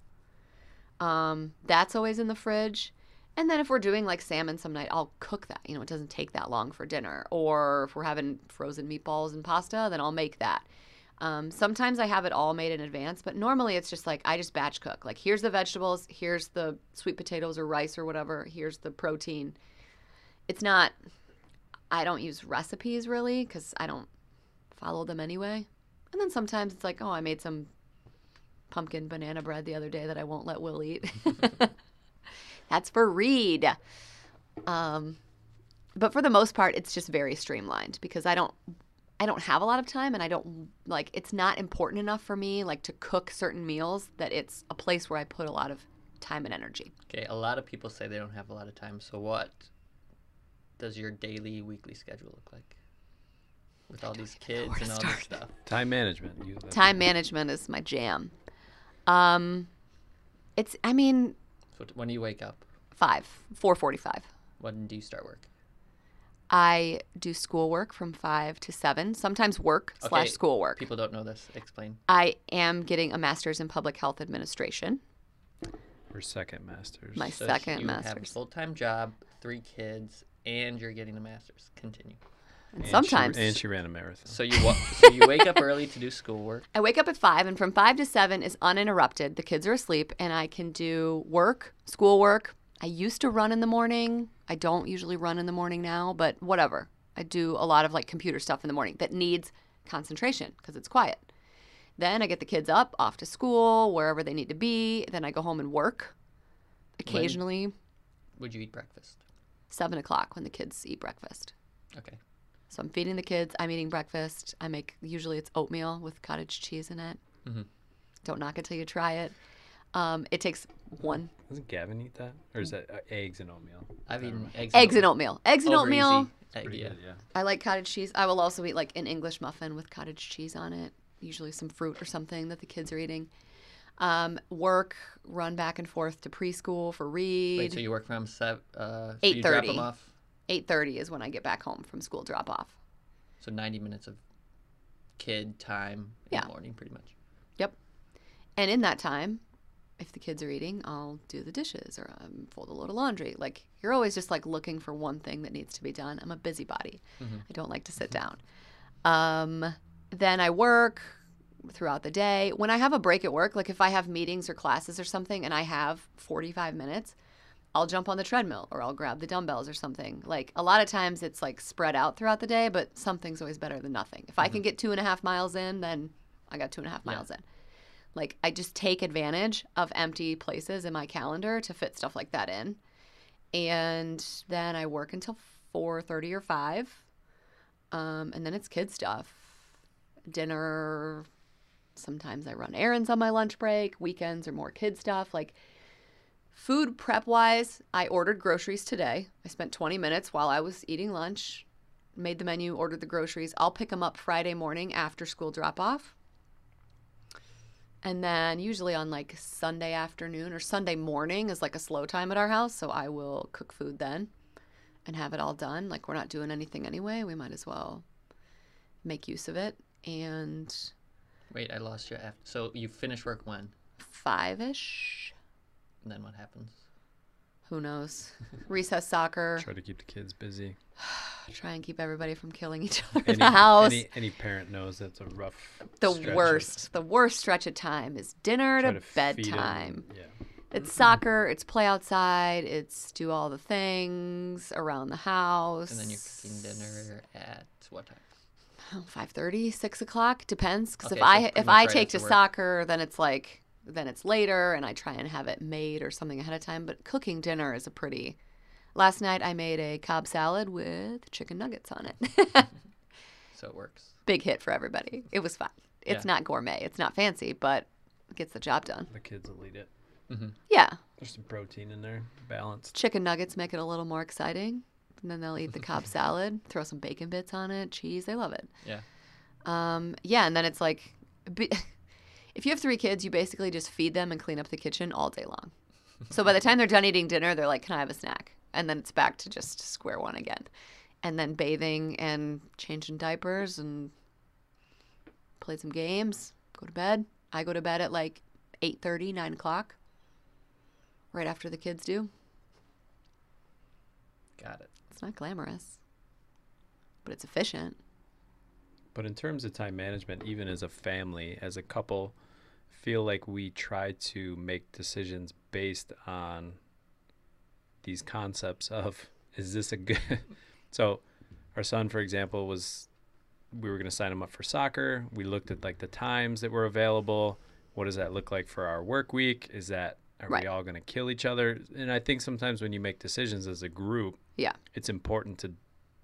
Um, that's always in the fridge. And then if we're doing like salmon some night, I'll cook that. You know, it doesn't take that long for dinner. Or if we're having frozen meatballs and pasta, then I'll make that. Um, sometimes I have it all made in advance, but normally it's just like I just batch cook. Like here's the vegetables, here's the sweet potatoes or rice or whatever, here's the protein. It's not. I don't use recipes really because I don't follow them anyway. And then sometimes it's like, oh, I made some pumpkin banana bread the other day that I won't let Will eat. That's for Reed. Um, but for the most part, it's just very streamlined because I don't. I don't have a lot of time and I don't like it's not important enough for me like to cook certain meals that it's a place where I put a lot of time and energy. Okay. A lot of people say they don't have a lot of time. So what does your daily, weekly schedule look like? With all these kids and to all this stuff. Time management. You, that's- Time management is my jam. Um it's I mean So t- when do you wake up? 5 4:45. When do you start work? I do schoolwork from 5 to 7, sometimes work slash Okay, schoolwork. People don't know this. Explain. I am getting a master's in public health administration. We're second masters. My So second you have a master's. full time job, three kids, and you're getting a master's. Continue. And, And she- sometimes and she ran a marathon. So you wa- so you wake up early to do schoolwork. I wake up at 5 and from 5 to 7 is uninterrupted. The kids are asleep and I can do work, schoolwork. I used to run in the morning. I don't usually run in the morning now, but whatever. I do a lot of like computer stuff in the morning that needs concentration because it's quiet. Then I get the kids up, off to school, wherever they need to be. Then I go home and work. Occasionally, Would you eat breakfast? Seven o'clock when the kids eat breakfast. Okay. So I'm feeding the kids. I'm eating breakfast. I make usually it's oatmeal with cottage cheese in it. Mhm. Don't knock it till you try it. Um, it takes one Doesn't Gavin eat that, or is that uh, eggs and oatmeal? I've eaten eggs. eggs and oatmeal. Eggs and Over oatmeal. easy Egg, Pretty yeah. good, yeah. I like cottage cheese. I will also eat like an English muffin with cottage cheese on it. Usually some fruit or something that the kids are eating. Um, work, run back and forth to preschool for Reed. Wait, so you work from seven? Uh, so you drop 8:30. them off. Eight thirty is when I get back home from school drop off. So ninety minutes of kid time in Yeah. the morning, pretty much. Yep. And in that time, if the kids are eating, I'll do the dishes or um, fold a load of laundry. Like you're always just like looking for one thing that needs to be done. I'm a busybody. I don't like to sit down. Um, then I work throughout the day. When I have a break at work, like if I have meetings or classes or something and I have 45 minutes, I'll jump on the treadmill or I'll grab the dumbbells or something. Like a lot of times it's like spread out throughout the day, but something's always better than nothing. If I can get two and a half miles in, then I got two and a half Yeah. miles in. Like I just take advantage of empty places in my calendar to fit stuff like that in. And then I work until 4:30 or 5. Um, and then it's kid stuff. Dinner. Sometimes I run errands on my lunch break. Weekends or more kid stuff. Like food prep wise, I ordered groceries today. I spent 20 minutes while I was eating lunch, made the menu, ordered the groceries. I'll pick them up Friday morning after school drop off. And then usually on like Sunday afternoon or Sunday morning is like a slow time at our house. So I will cook food then and have it all done. Like we're not doing anything anyway. We might as well make use of it. And Wait, I lost you. After. So you finish work when? five ish, And then what happens? who knows? Recess soccer. Try to keep the kids busy. Try and keep everybody from killing each other Any, in the house. Any, any parent knows that's a rough. the stretch of- worst. The worst stretch of time is dinner try to, bedtime. Yeah. It's soccer. It's play outside. It's do all the things around the house. And then you're cooking dinner at what time? Oh, five thirty, six o'clock depends. Because Okay, if so I if I right take to work. soccer, then it's like then it's later, and I try and have it made or something ahead of time. But cooking dinner is a pretty. Last night I made a Cobb salad with chicken nuggets on it. So it works. Big hit for everybody. It was fun. It's Yeah. not gourmet. It's not fancy, but it gets the job done. The kids will eat it. Mm-hmm. Yeah, There's some protein in there, balanced. chicken nuggets make it a little more exciting. And then they'll eat the Cobb salad, throw some bacon bits on it, cheese. They love it. Yeah. Um, yeah, and then it's like, if you have three kids, you basically just feed them and clean up the kitchen all day long. So by the time they're done eating dinner, they're like, "Can I have a snack?" And then it's back to just square one again, and then bathing and changing diapers and play some games, go to bed. I go to bed at like 8:30, 9 o'clock, right after the kids do. Got it. It's not glamorous, but it's efficient. But in terms of time management, even as a family, as a couple, feel like we try to make decisions based on these concepts of is this a good so our son for example was we were going to sign him up for soccer. We looked at like the times that were available. What does that look like for our work week? Is that are Right. we all going to kill each other and i think sometimes when you make decisions as a group Yeah. it's important to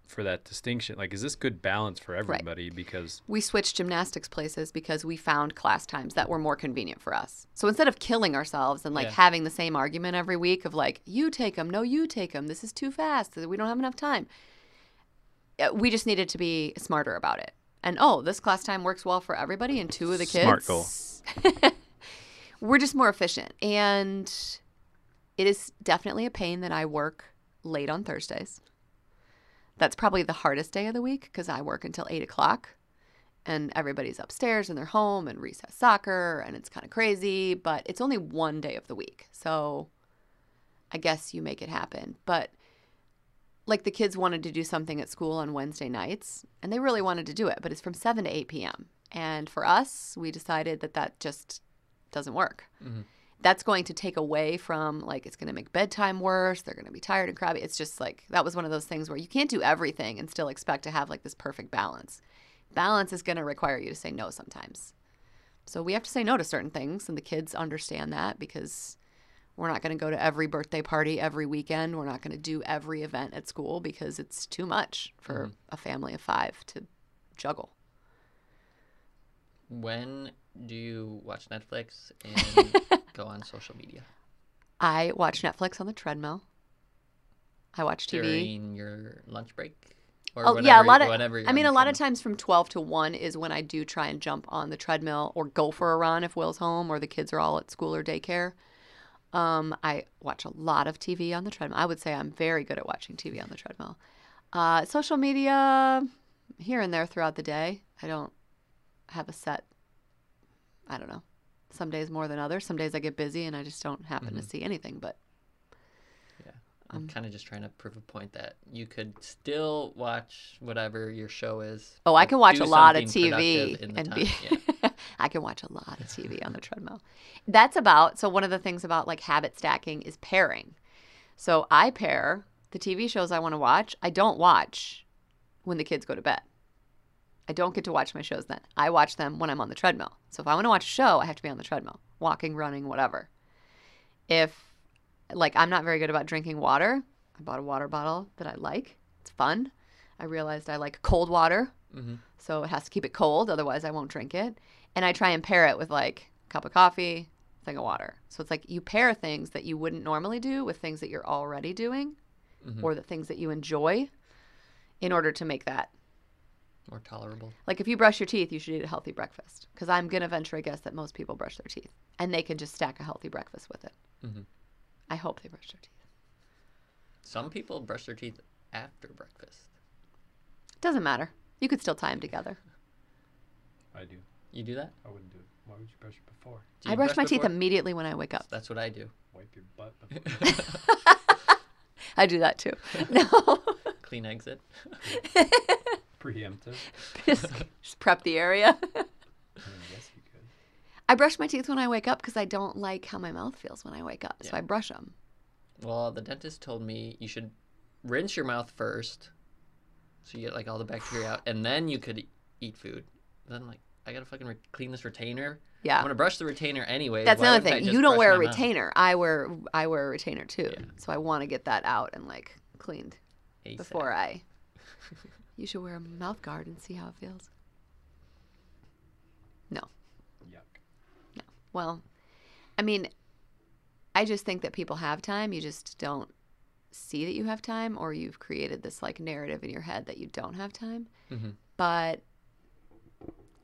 for that distinction like is this good balance for everybody because We switched gymnastics places because we found class times that were more convenient for us. So instead of killing ourselves and like Yeah. having the same argument every week of like, you take them, no, you take them, this is too fast, we don't have enough time, uh, we just needed to be smarter about it. And oh, this class time works well for everybody and two of the kids. Smart goal. we're just more efficient. And it is definitely a pain that I work late on Thursdays. That's probably the hardest day of the week because I work until eight o'clock and everybody's upstairs and they're home and recess soccer and it's kind of crazy, but it's only one day of the week. So I guess you make it happen. But like the kids wanted to do something at school on Wednesday nights and they really wanted to do it, but it's from 7 to 8 p.m. And for us, we decided that that just doesn't work. Mm-hmm. That's going to take away from like it's going to make bedtime worse. They're going to be tired and crabby. It's just like that was one of those things where you can't do everything and still expect to have like this perfect balance. Balance is going to require you to say no sometimes. So we have to say no to certain things and the kids understand that because We're not going to go to every birthday party every weekend. We're not going to do every event at school because it's too much for mm-hmm. a family of five to juggle. When do you watch Netflix and go on social media? I watch Netflix on the treadmill. I watch TV. During your lunch break? Or Oh whenever, yeah, a lot of. whenever I mean, a lot of times from twelve to one is when I do try and jump on the treadmill or go for a run if Will's home or the kids are all at school or daycare. Um, I watch a lot of TV on the treadmill. I would say I'm very good at watching TV on the treadmill. Uh, social media, here and there throughout the day. I don't have a set. I don't know. Some days more than others. Some days I get busy and I just don't happen Mm-hmm. to see anything. But yeah, I'm um, kind of just trying to prove a point that you could still watch whatever your show is. Oh, I can watch a lot of TV productive in the and time. be. Yeah. I can watch a lot of TV on the treadmill. That's about so one of the things about like habit stacking is pairing. So I pair the TV shows I want to watch. I don't watch when the kids go to bed. I don't get to watch my shows then. I watch them when I'm on the treadmill. So if I want to watch a show, I have to be on the treadmill, walking, running, whatever. If like I'm not very good about drinking water, I bought a water bottle that I like. It's fun. I realized I like cold water Mhm. so it has to keep it cold otherwise i won't drink it and i try and pair it with like a cup of coffee thing of water so it's like you pair things that you wouldn't normally do with things that you're already doing Mhm. or the things that you enjoy in order to make that More tolerable. like if you brush your teeth you should eat a healthy breakfast because i'm going to venture a guess that most people brush their teeth and they can just stack a healthy breakfast with it Mhm. i hope they brush their teeth Some people brush their teeth after breakfast. doesn't matter you could still tie them together I do. You do that? I wouldn't do it. Why would you brush it before? Do i you brush my teeth immediately when i wake up That's what I do. Wipe your butt before. i do that too no Clean exit. Preemptive. just, just prep the area I mean, yes, you could. I brush my teeth when I wake up because I don't like how my mouth feels when I wake up. So Yeah. I brush them. Well, the dentist told me you should rinse your mouth first, so you get like all the bacteria out, and then you could eat food. Then I'm like, I gotta fucking re- clean this retainer. Yeah. I'm gonna brush the retainer anyway. That's Why another thing. You don't wear a retainer. I wear I wear a retainer too. Yeah. So I want to get that out and like cleaned ASAP. before I. You should wear a mouth guard and see how it feels. No. Yuck. No. Well, I mean, I just think that people have time. You just don't see that you have time, or you've created this like narrative in your head that you don't have time. Mhm. But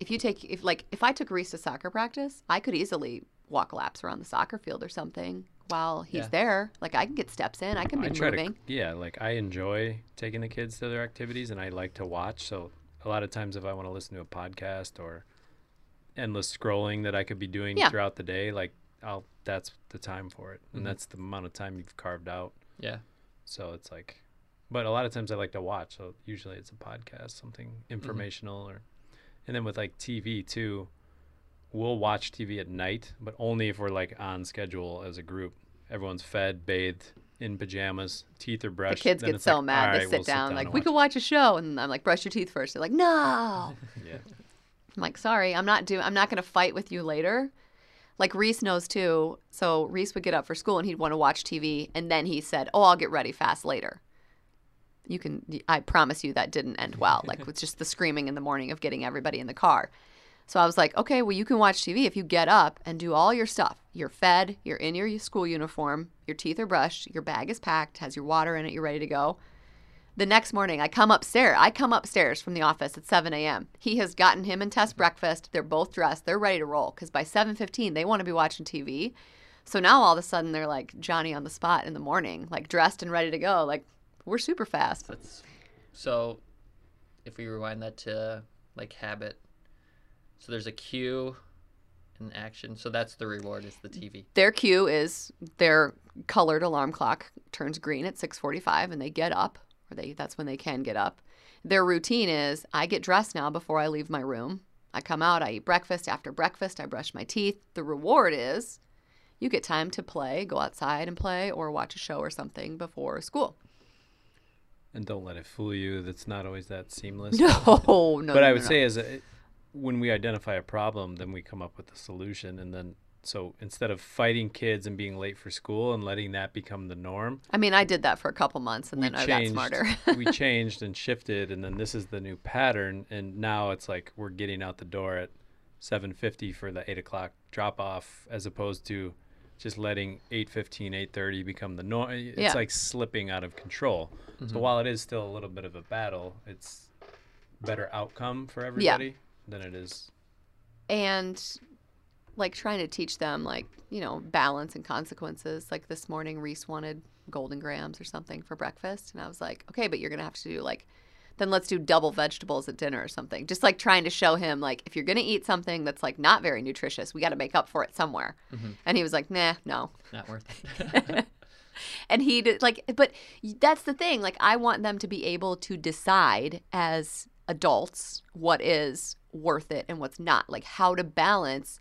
if you take, if like, if I took Reese to soccer practice, I could easily walk laps around the soccer field or something while he's Yeah. there. Like, I can get steps in. I can be I try moving. to, yeah, like I enjoy taking the kids to their activities and I like to watch. So a lot of times if I want to listen to a podcast or endless scrolling that I could be doing Yeah. throughout the day, like I'll, that's the time for it. And mm-hmm. that's the amount of time you've carved out. Yeah. So it's like, but a lot of times I like to watch. So usually it's a podcast, something mm-hmm. informational or, and then with like TV too, we'll watch TV at night, but only if we're like on schedule as a group. Everyone's fed, bathed, in pajamas, teeth are brushed. The kids get so like, mad. "All they sit we'll down, like, we could watch a show. And I'm like, brush your teeth first. They're like, no. Yeah. I'm like, sorry, I'm not doing. I'm not going to fight with you later. Like Reese knows too. So Reese would get up for school and he'd want to watch TV, and then he said, "Oh, I'll get ready fast later." You can. I promise you that didn't end well. Like with just the screaming in the morning of getting everybody in the car. So I was like, okay, well, you can watch TV if you get up and do all your stuff. You're fed, you're in your school uniform, your teeth are brushed, your bag is packed, has your water in it, you're ready to go. The next morning, I come upstairs. I come upstairs from the office at 7 a.m. He has gotten him and Tess breakfast. They're both dressed. They're ready to roll because by 7:15 they want to be watching TV. So now all of a sudden they're like Johnny on the spot in the morning, like dressed and ready to go. Like we're super fast. That's so. If we rewind that to like habit, so there's a cue, and action. So that's the reward is the TV. Their cue is their colored alarm clock turns green at 6:45 and they get up or they that's when they can get up. Their routine is I get dressed now before I leave my room. I come out, I eat breakfast. After breakfast, I brush my teeth. The reward is you get time to play, go outside and play or watch a show or something before school. And don't let it fool you. That's not always that seamless. No, no. but no, I would no. say as a, when we identify a problem, then we come up with a solution, and then so instead of fighting kids and being late for school and letting that become the norm, I mean, I did that for a couple months and we then I got changed. smarter. we changed and shifted, and then this is the new pattern. And now it's like we're getting out the door at 7:50 for the eight o'clock drop off, as opposed to just letting 8:15, 8:30 become the norm. It's Yeah. like slipping out of control. So mm-hmm. while it is still a little bit of a battle, it's better outcome for everybody than it is. and like trying to teach them like you know balance and consequences. Like this morning reese wanted Golden Grahams or something for breakfast. And i was like okay but you're gonna have to do like then let's do double vegetables at dinner or something. Just like trying to show him like if you're gonna eat something that's like not very nutritious we got to make up for it somewhere. Mm-hmm. And he was like nah no. Not worth it. and he did like but that's the thing. Like i want them to be able to decide as adults what is worth it and what's not like how to balance.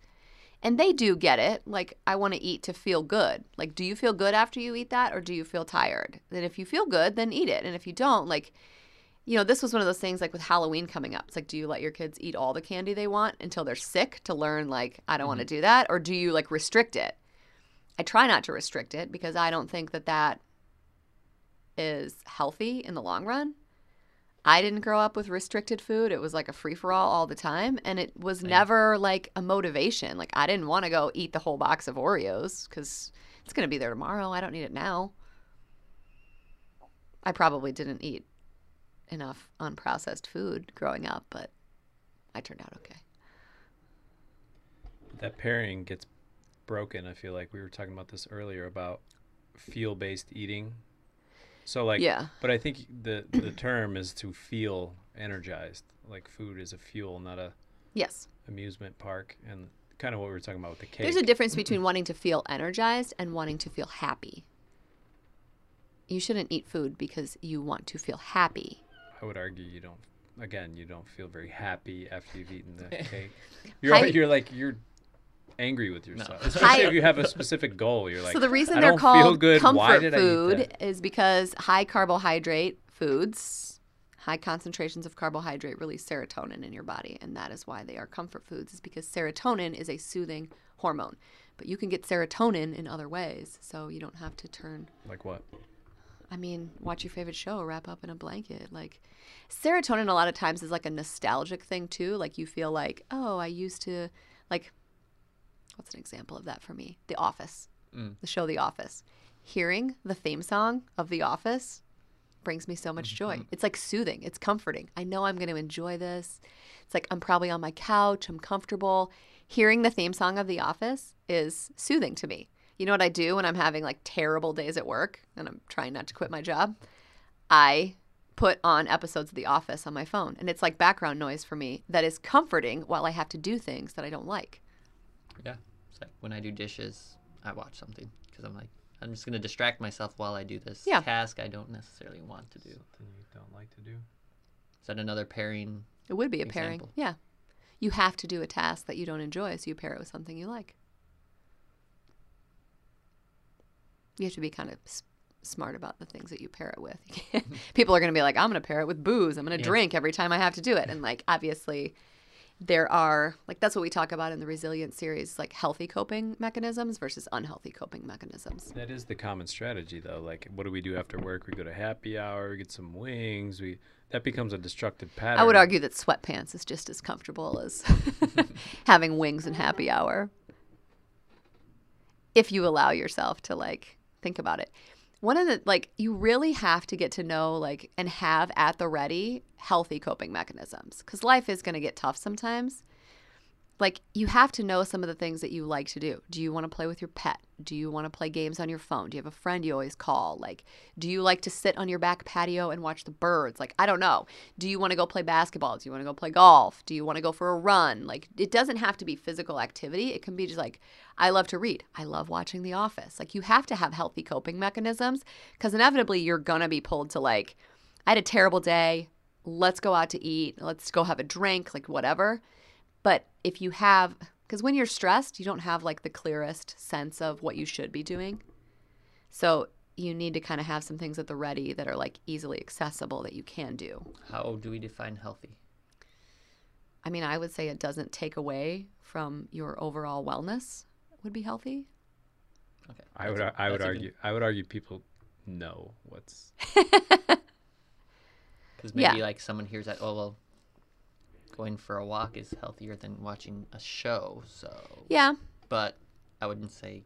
And they do get it like i want to eat to feel good. Like do you feel good after you eat that or do you feel tired? Then if you feel good then eat it. And if you don't like you know this was one of those things like with halloween coming up. It's like do you let your kids eat all the candy they want until they're sick to learn like i don't want to mm-hmm. do that? Or do you like restrict it? I try not to restrict it because I don't think that that is healthy in the long run. I didn't grow up with restricted food. It was like a free for all all the time. And it was never like a motivation. Like, I didn't want to go eat the whole box of Oreos because it's going to be there tomorrow. I don't need it now. I probably didn't eat enough unprocessed food growing up, but I turned out okay. that pairing gets broken. I feel like we were talking about this earlier about feel based eating. So like Yeah. but I think the the term is to feel energized. Like food is a fuel, not a Yes. amusement park and kind of what we were talking about with the cake. There's a difference between wanting to feel energized and wanting to feel happy. You shouldn't eat food because you want to feel happy. I would argue you don't again, you don't feel very happy after you've eaten the cake. You're I- you're like you're angry with yourself. Especially I- if you have a specific goal. You're like so the reason they're don't feel called good. Comfort did I eat food is because high carbohydrate foods, high concentrations of carbohydrate release serotonin in your body, and that is why they are comfort foods. Is because serotonin is a soothing hormone, but you can get serotonin in other ways, so you don't have to turn Like what? I mean, watch your favorite show, wrap up in a blanket. Like serotonin a lot of times is like a nostalgic thing too. Like you feel like, oh, I used to like what's an example of that for me? The Office. Mm. The show The Office. Hearing the theme song of The Office brings me so much joy. It's like soothing. It's comforting. I know I'm going to enjoy this. It's like I'm probably on my couch, I'm comfortable. Hearing the theme song of The Office is soothing to me. You know what I do when I'm having like terrible days at work and I'm trying not to quit my job? I put on episodes of The Office on my phone and it's like background noise for me that is comforting while I have to do things that I don't like. Yeah. It's like when I do dishes, I watch something because I'm like, I'm just going to distract myself while I do this Yeah. task I don't necessarily want to do. Something you don't like to do. Is that another pairing? It would be a pairing. Yeah. You have to do a task that you don't enjoy, so you pair it with something you like. You have to be kind of s- smart about the things that you pair it with. People are going to be like, I'm going to pair it with booze. I'm going to Yeah. drink every time I have to do it. And, like, obviously, there are, like, that's what we talk about in the resilience series, like healthy coping mechanisms versus unhealthy coping mechanisms. That is the common strategy, though. Like, what do we do after work? We go to happy hour, we get some wings. We that becomes a destructive pattern. I would argue that sweatpants is just as comfortable as having wings and happy hour. If you allow yourself to like think about it. One of the like you really have to get to know like and have at the ready healthy coping mechanisms cuz life is going to get tough sometimes. Like you have to know some of the things that you like to do. Do you want to play with your pet? Do you want to play games on your phone? Do you have a friend you always call? Like do you like to sit on your back patio and watch the birds? Like I don't know. Do you want to go play basketball? Do you want to go play golf? Do you want to go for a run? Like it doesn't have to be physical activity. It can be just like I love to read. I love watching The Office. Like you have to have healthy coping mechanisms cuz inevitably you're going to be pulled to like I had a terrible day. Let's go out to eat. Let's go have a drink, like whatever. But if you have, because when you're stressed, you don't have like the clearest sense of what you should be doing. So you need to kind of have some things at the ready that are like easily accessible that you can do. How do we define healthy? I mean, I would say it doesn't take away from your overall wellness would be healthy. Okay. I would that's- I would that's even- argue I would argue people know what's Because Yeah. maybe like someone hears that, oh well, going for a walk is healthier than watching a show. So, Yeah. but I wouldn't say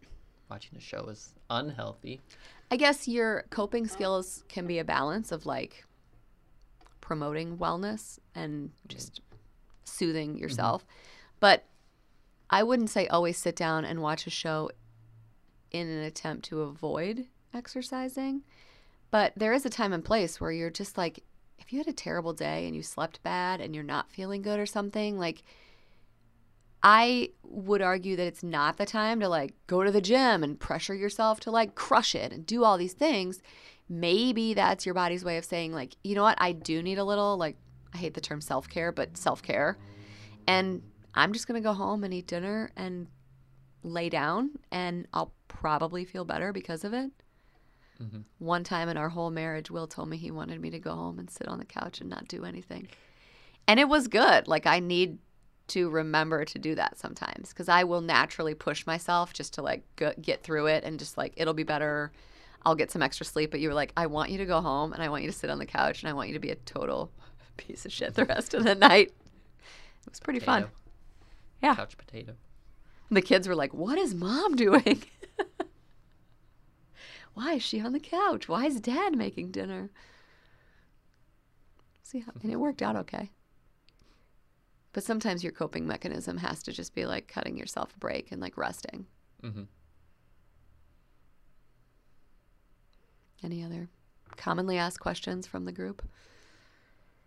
watching a show is unhealthy. I guess your coping skills can be a balance of like promoting wellness and just soothing mm-hmm. yourself. But I wouldn't say always sit down and watch a show in an attempt to avoid exercising. But there is a time and place where you're just like, if you had a terrible day and you slept bad and you're not feeling good or something, like, I would argue that it's not the time to like go to the gym and pressure yourself to like crush it and do all these things. Maybe that's your body's way of saying, like, you know what, I do need a little, like, I hate the term self care, but self care. And I'm just going to go home and eat dinner and lay down, and I'll probably feel better because of it. Mhm. One time in our whole marriage, Will told me he wanted me to go home and sit on the couch and not do anything. And it was good. Like, I need to remember to do that sometimes because I will naturally push myself just to like go, get through it and just like it'll be better. I'll get some extra sleep. But you were like, I want you to go home and I want you to sit on the couch and I want you to be a total piece of shit the rest of the night. It was pretty fun. Yeah. Couch potato. The kids were like, What is mom doing? Why is she on the couch? Why is dad making dinner? See how, and it worked out okay. But sometimes your coping mechanism has to just be like cutting yourself a break and like resting. hmm Any other commonly asked questions from the group?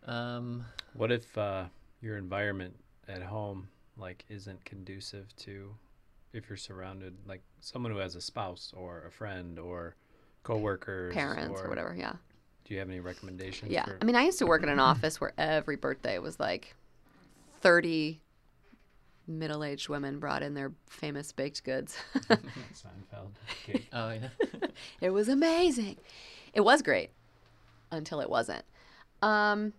Um, what if uh, your environment at home like isn't conducive to if you're surrounded like someone who has a spouse or a friend or coworkers Parents or, whatever, yeah. Do you have any recommendations? Yeah. For, I mean, I used to work in an office where every birthday was like 30 middle aged women brought in their famous baked goods. Seinfeld. cake. oh yeah. It was amazing. It was great until it wasn't. Um,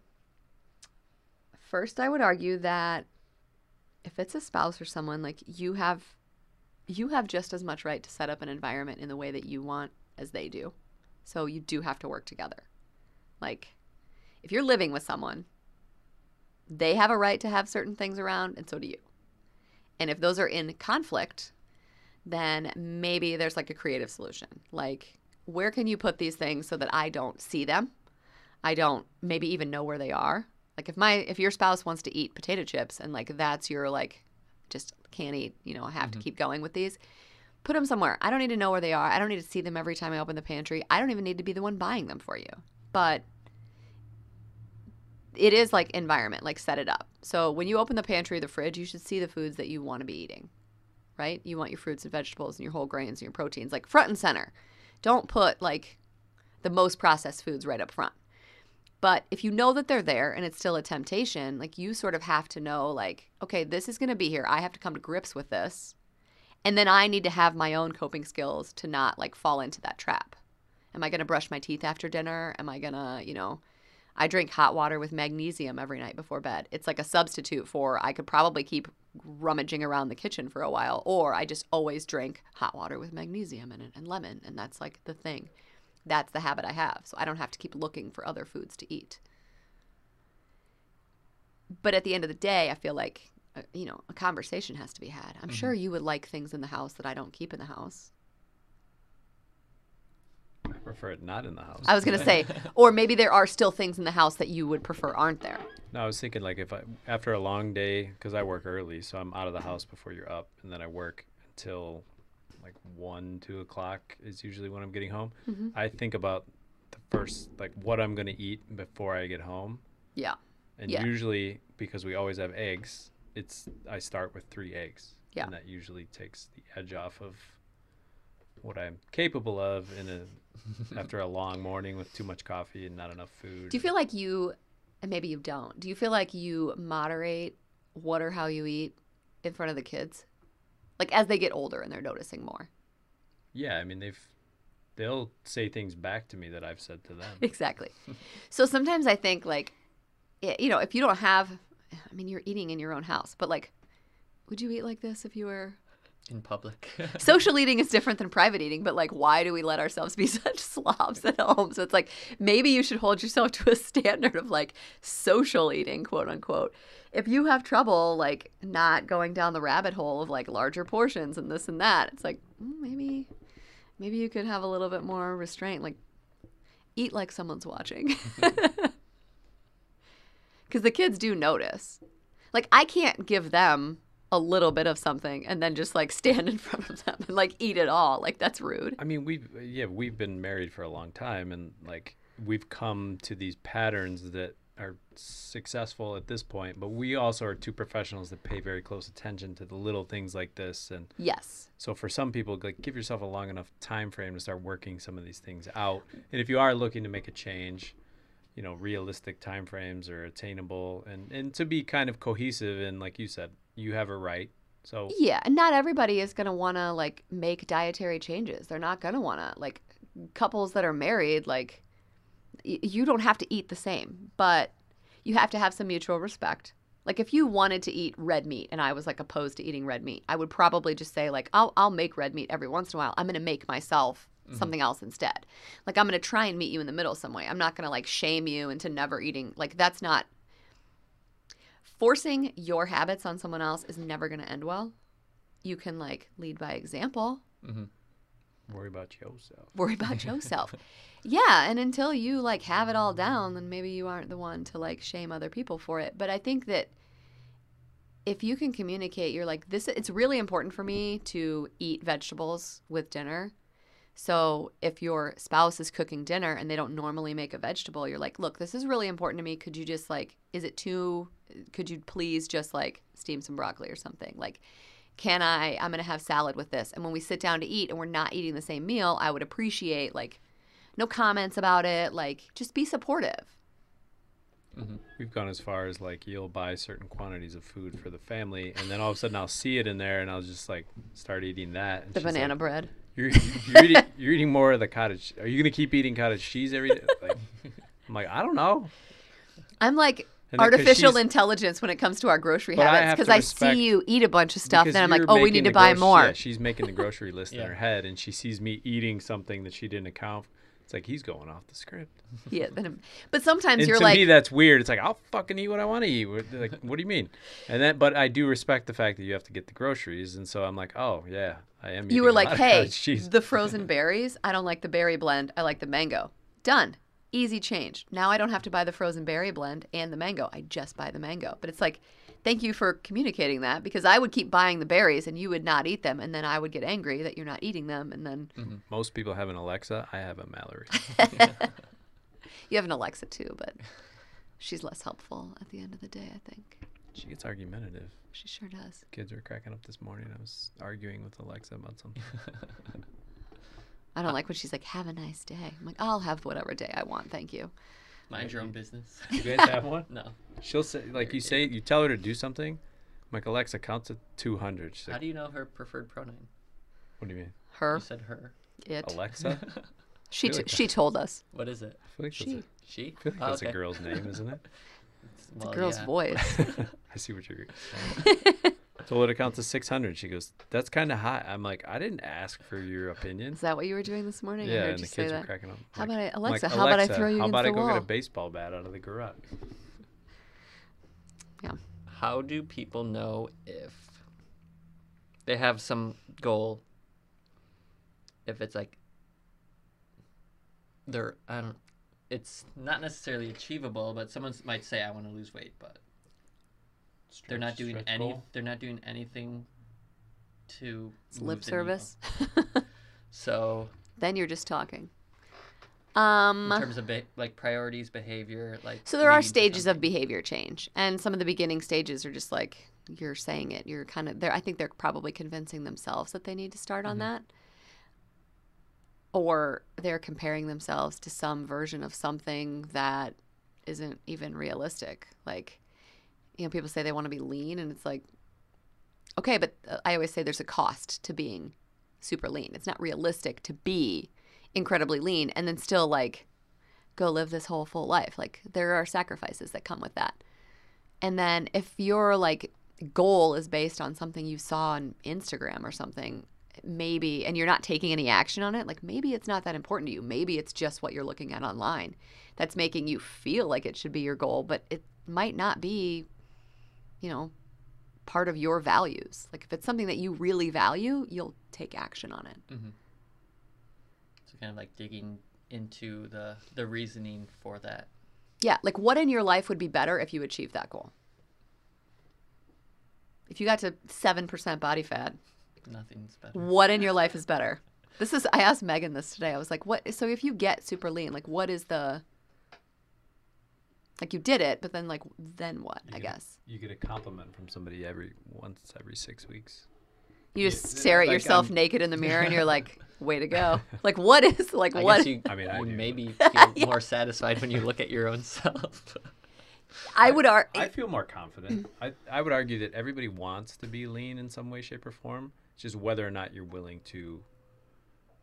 first, I would argue that if it's a spouse or someone like you have, you have just as much right to set up an environment in the way that you want as they do. So you do have to work together. Like, if you're living with someone, they have a right to have certain things around, and so do you. And if those are in conflict, then maybe there's like a creative solution. Like, where can you put these things so that I don't see them? I don't maybe even know where they are. Like if my if your spouse wants to eat potato chips and like that's your like just can't eat, you know, I have to mm-hmm. keep going with these. Put them somewhere. I don't need to know where they are. I don't need to see them every time I open the pantry. I don't even need to be the one buying them for you. But it is like environment, like set it up. So when you open the pantry or the fridge, you should see the foods that you want to be eating right? You want your fruits and vegetables and your whole grains and your proteins like front and center. Don't put like the most processed foods right up front. But if you know that they're there and it's still a temptation, like you sort of have to know like, okay, this is going to be here. I have to come to grips with this. And then I need to have my own coping skills to not like fall into that trap. Am I going to brush my teeth after dinner? Am I going to, you know, I drink hot water with magnesium every night before bed. It's like a substitute for I could probably keep rummaging around the kitchen for a while, or I just always drink hot water with magnesium in it and lemon, and that's like the thing. That's the habit I have, so I don't have to keep looking for other foods to eat. But at the end of the day, I feel like uh, you know a conversation has to be had. I'm sure you would like things in the house that I don't keep in the house. I prefer it not in the house. I was gonna say, or maybe there are still things in the house that you would prefer aren't there. No, I was thinking like if I after a long day because I work early, so I'm out of the house before you're up, and then I work until like one, two o'clock is usually when I'm getting home. Mm-hmm. I think about the first like what I'm gonna eat before I get home, Yeah. and Yeah. usually because we always have eggs, it's I start with three eggs. Yeah. And that usually takes the edge off of what I'm capable of in a after a long morning with too much coffee and not enough food. Do you feel like you, and maybe you don't, do you feel like you moderate what or how you eat in front of the kids? Like as they get older and they're noticing more. Yeah, I mean they've they'll say things back to me that I've said to them. Exactly. so sometimes I think like, you know, if you don't have, I mean, you're eating in your own house, but like, would you eat like this if you were in public. social eating is different than private eating, but like, why do we let ourselves be such slobs at home? So it's like maybe you should hold yourself to a standard of like social eating, quote unquote. If you have trouble like not going down the rabbit hole of like larger portions and this and that, it's like mm, maybe maybe you could have a little bit more restraint, like eat like someone's watching. Because the kids do notice. Like I can't give them a little bit of something and then just like stand in front of them and like eat it all. Like that's rude. I mean, we've yeah, we've been married for a long time, and like we've come to these patterns that are successful at this point. But we also are two professionals that pay very close attention to the little things like this, and Yes. so for some people, like give yourself a long enough time frame to start working some of these things out. And if you are looking to make a change, you know, realistic time frames are attainable, and and to be kind of cohesive. And like you said, you have a right. So Yeah, and not everybody is going to want to like make dietary changes. They're not going to want to like couples that are married like y- you don't have to eat the same, but you have to have some mutual respect. Like if you wanted to eat red meat and I was like opposed to eating red meat, I would probably just say like I'll I'll make red meat every once in a while. I'm going to make myself mm-hmm. something else instead. Like I'm going to try and meet you in the middle some way. I'm not going to like shame you into never eating. Like that's not forcing your habits on someone else is never going to end well. You can like lead by example, Mm-hmm. worry about yourself. worry about yourself. yeah, and until you like have it all down, then maybe you aren't the one to like shame other people for it. But I think that if you can communicate, you're like this it's really important for me to eat vegetables with dinner. So if your spouse is cooking dinner and they don't normally make a vegetable, you're like, "Look, this is really important to me. Could you just like is it too could you please just like steam some broccoli or something?" Like can I I'm going to have salad with this. And when we sit down to eat and we're not eating the same meal, I would appreciate like no comments about it, like just be supportive. Mm-hmm. We've gone as far as like you'll buy certain quantities of food for the family, and then all of a sudden I'll see it in there, and I'll just like start eating that. And The she's like, banana bread. You're, you're, eating, you're eating more of the cottage. Are you gonna keep eating cottage cheese every day? Like, I'm like, I don't know. I'm like And artificial she's- intelligence when it comes to our grocery habits because to I see you eat a bunch of stuff, Because then I'm like, oh, we need to buy groc- more. Yeah, she's making the grocery list in her head, and she sees me eating something that she didn't account. for. It's like he's going off the script. Yeah, then but sometimes And you're to like, me, that's weird. It's like I'll fucking eat what I want to eat. What- Like, what do you mean? And then, but I do respect the fact that you have to get the groceries, and so I'm like, oh yeah, I am. you were like, hey, the frozen berries, I don't like the berry blend. I like the mango. Done. Easy change. Now I don't have to buy the frozen berry blend and the mango. I just buy the mango. But it's like, thank you for communicating that because I would keep buying the berries and you would not eat them. And then I would get angry that you're not eating them. And then mm-hmm. Most people have an Alexa. I have a Mallory. you have an Alexa too, but she's less helpful at the end of the day, I think. She gets argumentative. She sure does. Kids were cracking up this morning. I was arguing with Alexa about something. I don't like when she's like, have a nice day. I'm like, I'll have whatever day I want. Thank you. Mind your own business. You guys have one? no. She'll say, like you say, you tell her to do something. I'm like Alexa, count to 200. She's How do you know her preferred pronoun? what do you mean? Her, You said her. it. Alexa? She, t- like she told us. What is it? I feel like She. that's, She? a, I feel like Oh, that's a girl's name, isn't it? The Well, girl's yeah. voice. I see what you're saying. Told her to count to 600. She goes, that's kind of high. I'm like, I didn't ask for your opinion. Is that what you were doing this morning? I Yeah, heard and you the say kids were that. cracking up. How Like- about I, I'm Alexa? like, how about I throw you How about the I go wall? get a baseball bat out of the garage? Yeah. How do people know if they have some goal? If it's like they're I don't it's not necessarily achievable, but someone might say I want to lose weight, but they're not doing any goal? they're not doing anything to It's move lip the service. So, then you're just talking. Um, in terms of be- like priorities, behavior, like so there are stages of behavior change, and some of the beginning stages are just like you're saying it. You're kind of there. I think they're probably convincing themselves that they need to start on that, or they're comparing themselves to some version of something that isn't even realistic. Like, you know, people say they want to be lean, and it's like, okay, but uh, I always say there's a cost to being super lean. It's not realistic to be incredibly lean and then still like go live this whole full life. Like there are sacrifices that come with that. And then if you're like goal is based on something you saw on Instagram or something, maybe, and you're not taking any action on it, like maybe it's not that important to you. Maybe it's just what you're looking at online that's making you feel like it should be your goal, but it might not be, you know, part of your values. Like if it's something that you really value, you'll take action on it. Mm-hmm. So kind of like digging into the the reasoning for that. Yeah, like what in your life would be better if you achieved that goal? If you got to 7% body fat, Nothing's better. what in your life is better? This is I asked Megan this today. I was like, "What so if you get super lean, like what is the like you did it, but then like then what, I get- guess. You get a compliment from somebody every once every six weeks. You just Yeah, stare at like, yourself I'm- naked in the mirror and you're like, "Way to go." Like what is like I what you, I mean, I you maybe but- feel more satisfied when you look at your own self. I would argue. I feel more confident. I, I would argue that everybody wants to be lean in some way, shape, or form. It's just whether or not you're willing to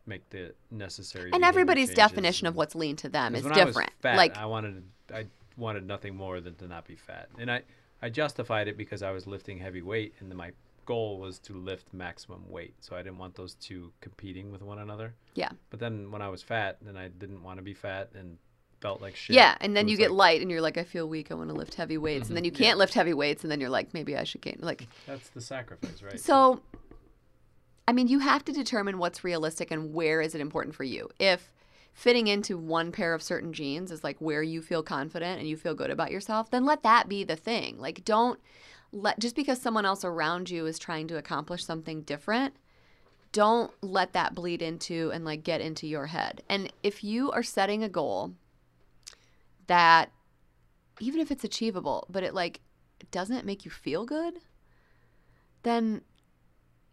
make the necessary. and everybody's definition of what's lean to them is when I different. fat, like I wanted, I wanted nothing more than to not be fat, and I, I justified it because I was lifting heavy weight, and my goal was to lift maximum weight. So I didn't want those two competing with one another. yeah. But then when I was fat, then I didn't want to be fat and felt like shit. Yeah, and then you get like, light and you're like, I feel weak. I want to lift heavy weights, and then you Mm-hmm. Yeah. can't lift heavy weights, and then you're like, maybe I should gain. Like, That's the sacrifice, right? so, I mean, you have to determine what's realistic and where is it important for you. If fitting into one pair of certain jeans is like where you feel confident and you feel good about yourself, then let that be the thing. Like, don't let just because someone else around you is trying to accomplish something different don't let that bleed into and like get into your head. And if you are setting a goal that even if it's achievable, but it like doesn't make you feel good, then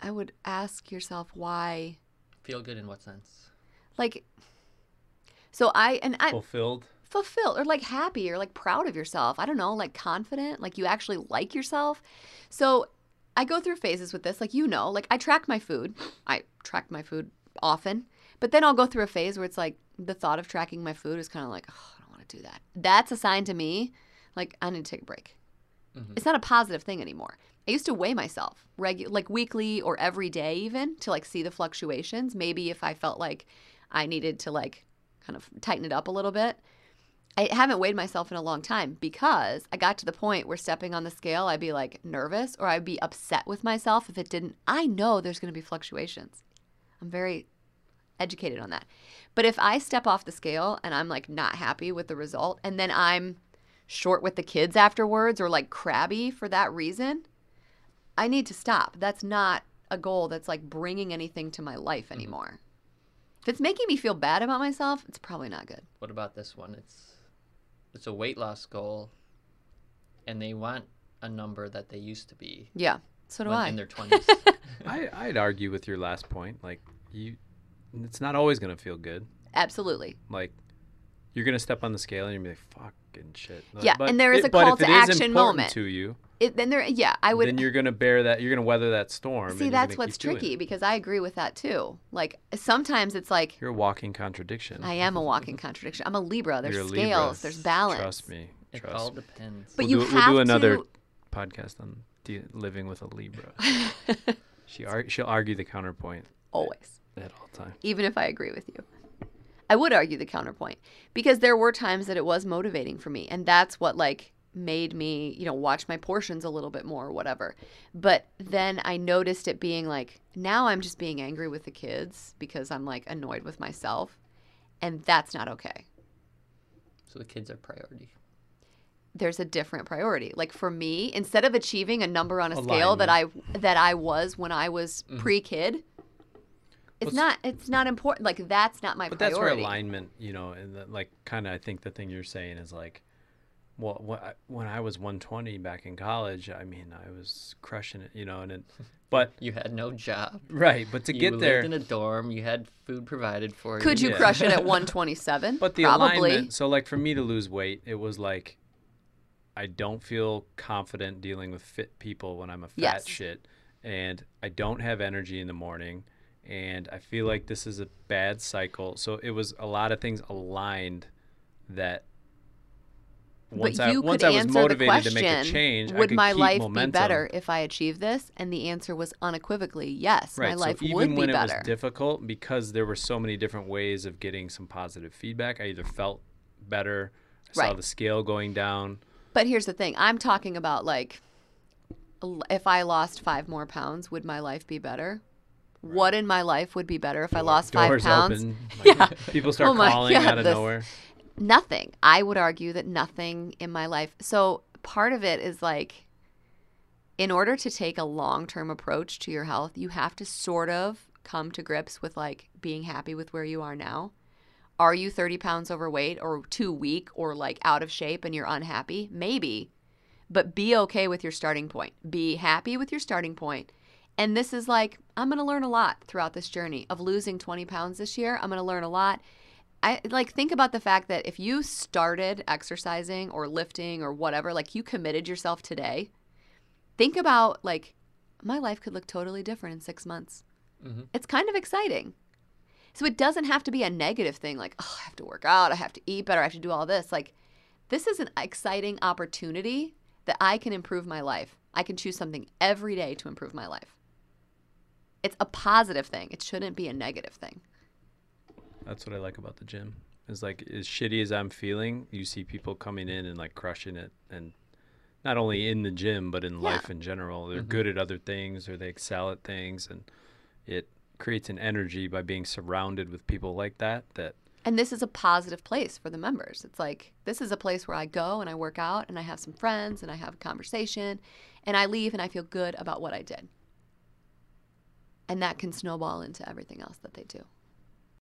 I would ask yourself why feel good in what sense? like so I and I fulfilled. fulfilled or like happy or like proud of yourself. I don't know, like confident, like you actually like yourself. So I go through phases with this, like you know, like I track my food. I track my food often, but then I'll go through a phase where it's like the thought of tracking my food is kind of like, oh, I don't want to do that. That's a sign to me, like I need to take a break. Mm-hmm. It's not a positive thing anymore. I used to weigh myself, regu- like weekly or every day, even to like see the fluctuations. Maybe if I felt like I needed to like kind of tighten it up a little bit. I haven't weighed myself in a long time because I got to the point where stepping on the scale, I'd be like nervous or I'd be upset with myself if it didn't. I know there's going to be fluctuations. I'm very educated on that. But if I step off the scale and I'm like not happy with the result and then I'm short with the kids afterwards or like crabby for that reason, I need to stop. That's not a goal that's like bringing anything to my life mm-hmm. anymore. If it's making me feel bad about myself, it's probably not good. What about this one? It's it's a weight loss goal, and they want a number that they used to be Yeah. So do when I. in their twenties. I, I'd argue with your last point. Like you, it's not always gonna feel good. Absolutely. Like you're gonna step on the scale and you're gonna be like, "Fucking shit." Yeah, and there is a but call to action moment. to you. It, then there, yeah, I would. then you're gonna bear that. You're gonna weather that storm. See, that's what's tricky because I agree with that too. Like sometimes it's like You're a walking contradiction. I am a walking contradiction. I'm a Libra. There's You're a scales. Libra. There's balance. Trust me. it Trust all depends. But we'll you do, have we'll do another to- podcast on de- living with a Libra. she ar- she'll argue the counterpoint Always. at all times. even if I agree with you. I would argue the counterpoint because there were times that it was motivating for me, and that's what like made me, you know, watch my portions a little bit more or whatever. But then I noticed it being like now I'm just being angry with the kids because I'm like annoyed with myself, and that's not okay. so the kids are priority. There's a different priority. Like for me, instead of achieving a number on a scale that I that I was when I was mm-hmm. pre-kid, it's What's- not it's not important. Like that's not my But that's where alignment, you know, and the, like kind of I think the thing you're saying is like, well, when I was 120 back in college, I mean, I was crushing it, you know, and it, but You had no job. right, but to you get lived there, in a dorm. You had food provided for you Could you Yeah. crush it at 127? But the Probably. alignment. So like for me to lose weight, it was like I don't feel confident dealing with fit people when I'm a fat Yes. shit, and I don't have energy in the morning, and I feel like this is a bad cycle. So it was a lot of things aligned that once but I you once could I was answer the motivated question, to make a change, I would could my life momentum. be better if I achieved this? And the answer was unequivocally yes. Right. My life even would be when it better. was difficult, because there were so many different ways of getting some positive feedback, I either felt better, I saw the scale going down. But here's the thing I'm talking about like, if I lost five more pounds, would my life be better? What in my life would be better if I lost five Doors pounds? open. like, Yeah. People start Oh my calling God, out of this- nowhere. Nothing. I would argue that nothing in my life. So part of it is like, in order to take a long term approach to your health, you have to sort of come to grips with like being happy with where you are now. Are you 30 pounds overweight or too weak or like out of shape and you're unhappy? Maybe. But be okay with your starting point. Be happy with your starting point. And this is like, I'm going to learn a lot throughout this journey of losing 20 pounds this year. I'm going to learn a lot. I like think about the fact that if you started exercising or lifting or whatever, like you committed yourself today, think about like my life could look totally different in six months. Mhm. It's kind of exciting. So it doesn't have to be a negative thing like, oh, I have to work out, I have to eat better, I have to do all this. Like, this is an exciting opportunity that I can improve my life. I can choose something every day to improve my life. It's a positive thing, it shouldn't be a negative thing. That's what I like about the gym. Is like as shitty as I'm feeling, you see people coming in and like crushing it, and not only in the gym but in Yeah. life in general. They're mm-hmm. good at other things or they excel at things, and it creates an energy by being surrounded with people like that. That And this is a positive place for the members. It's like this is a place where I go and I work out and I have some friends and I have a conversation and I leave and I feel good about what I did. And that can snowball into everything else that they do.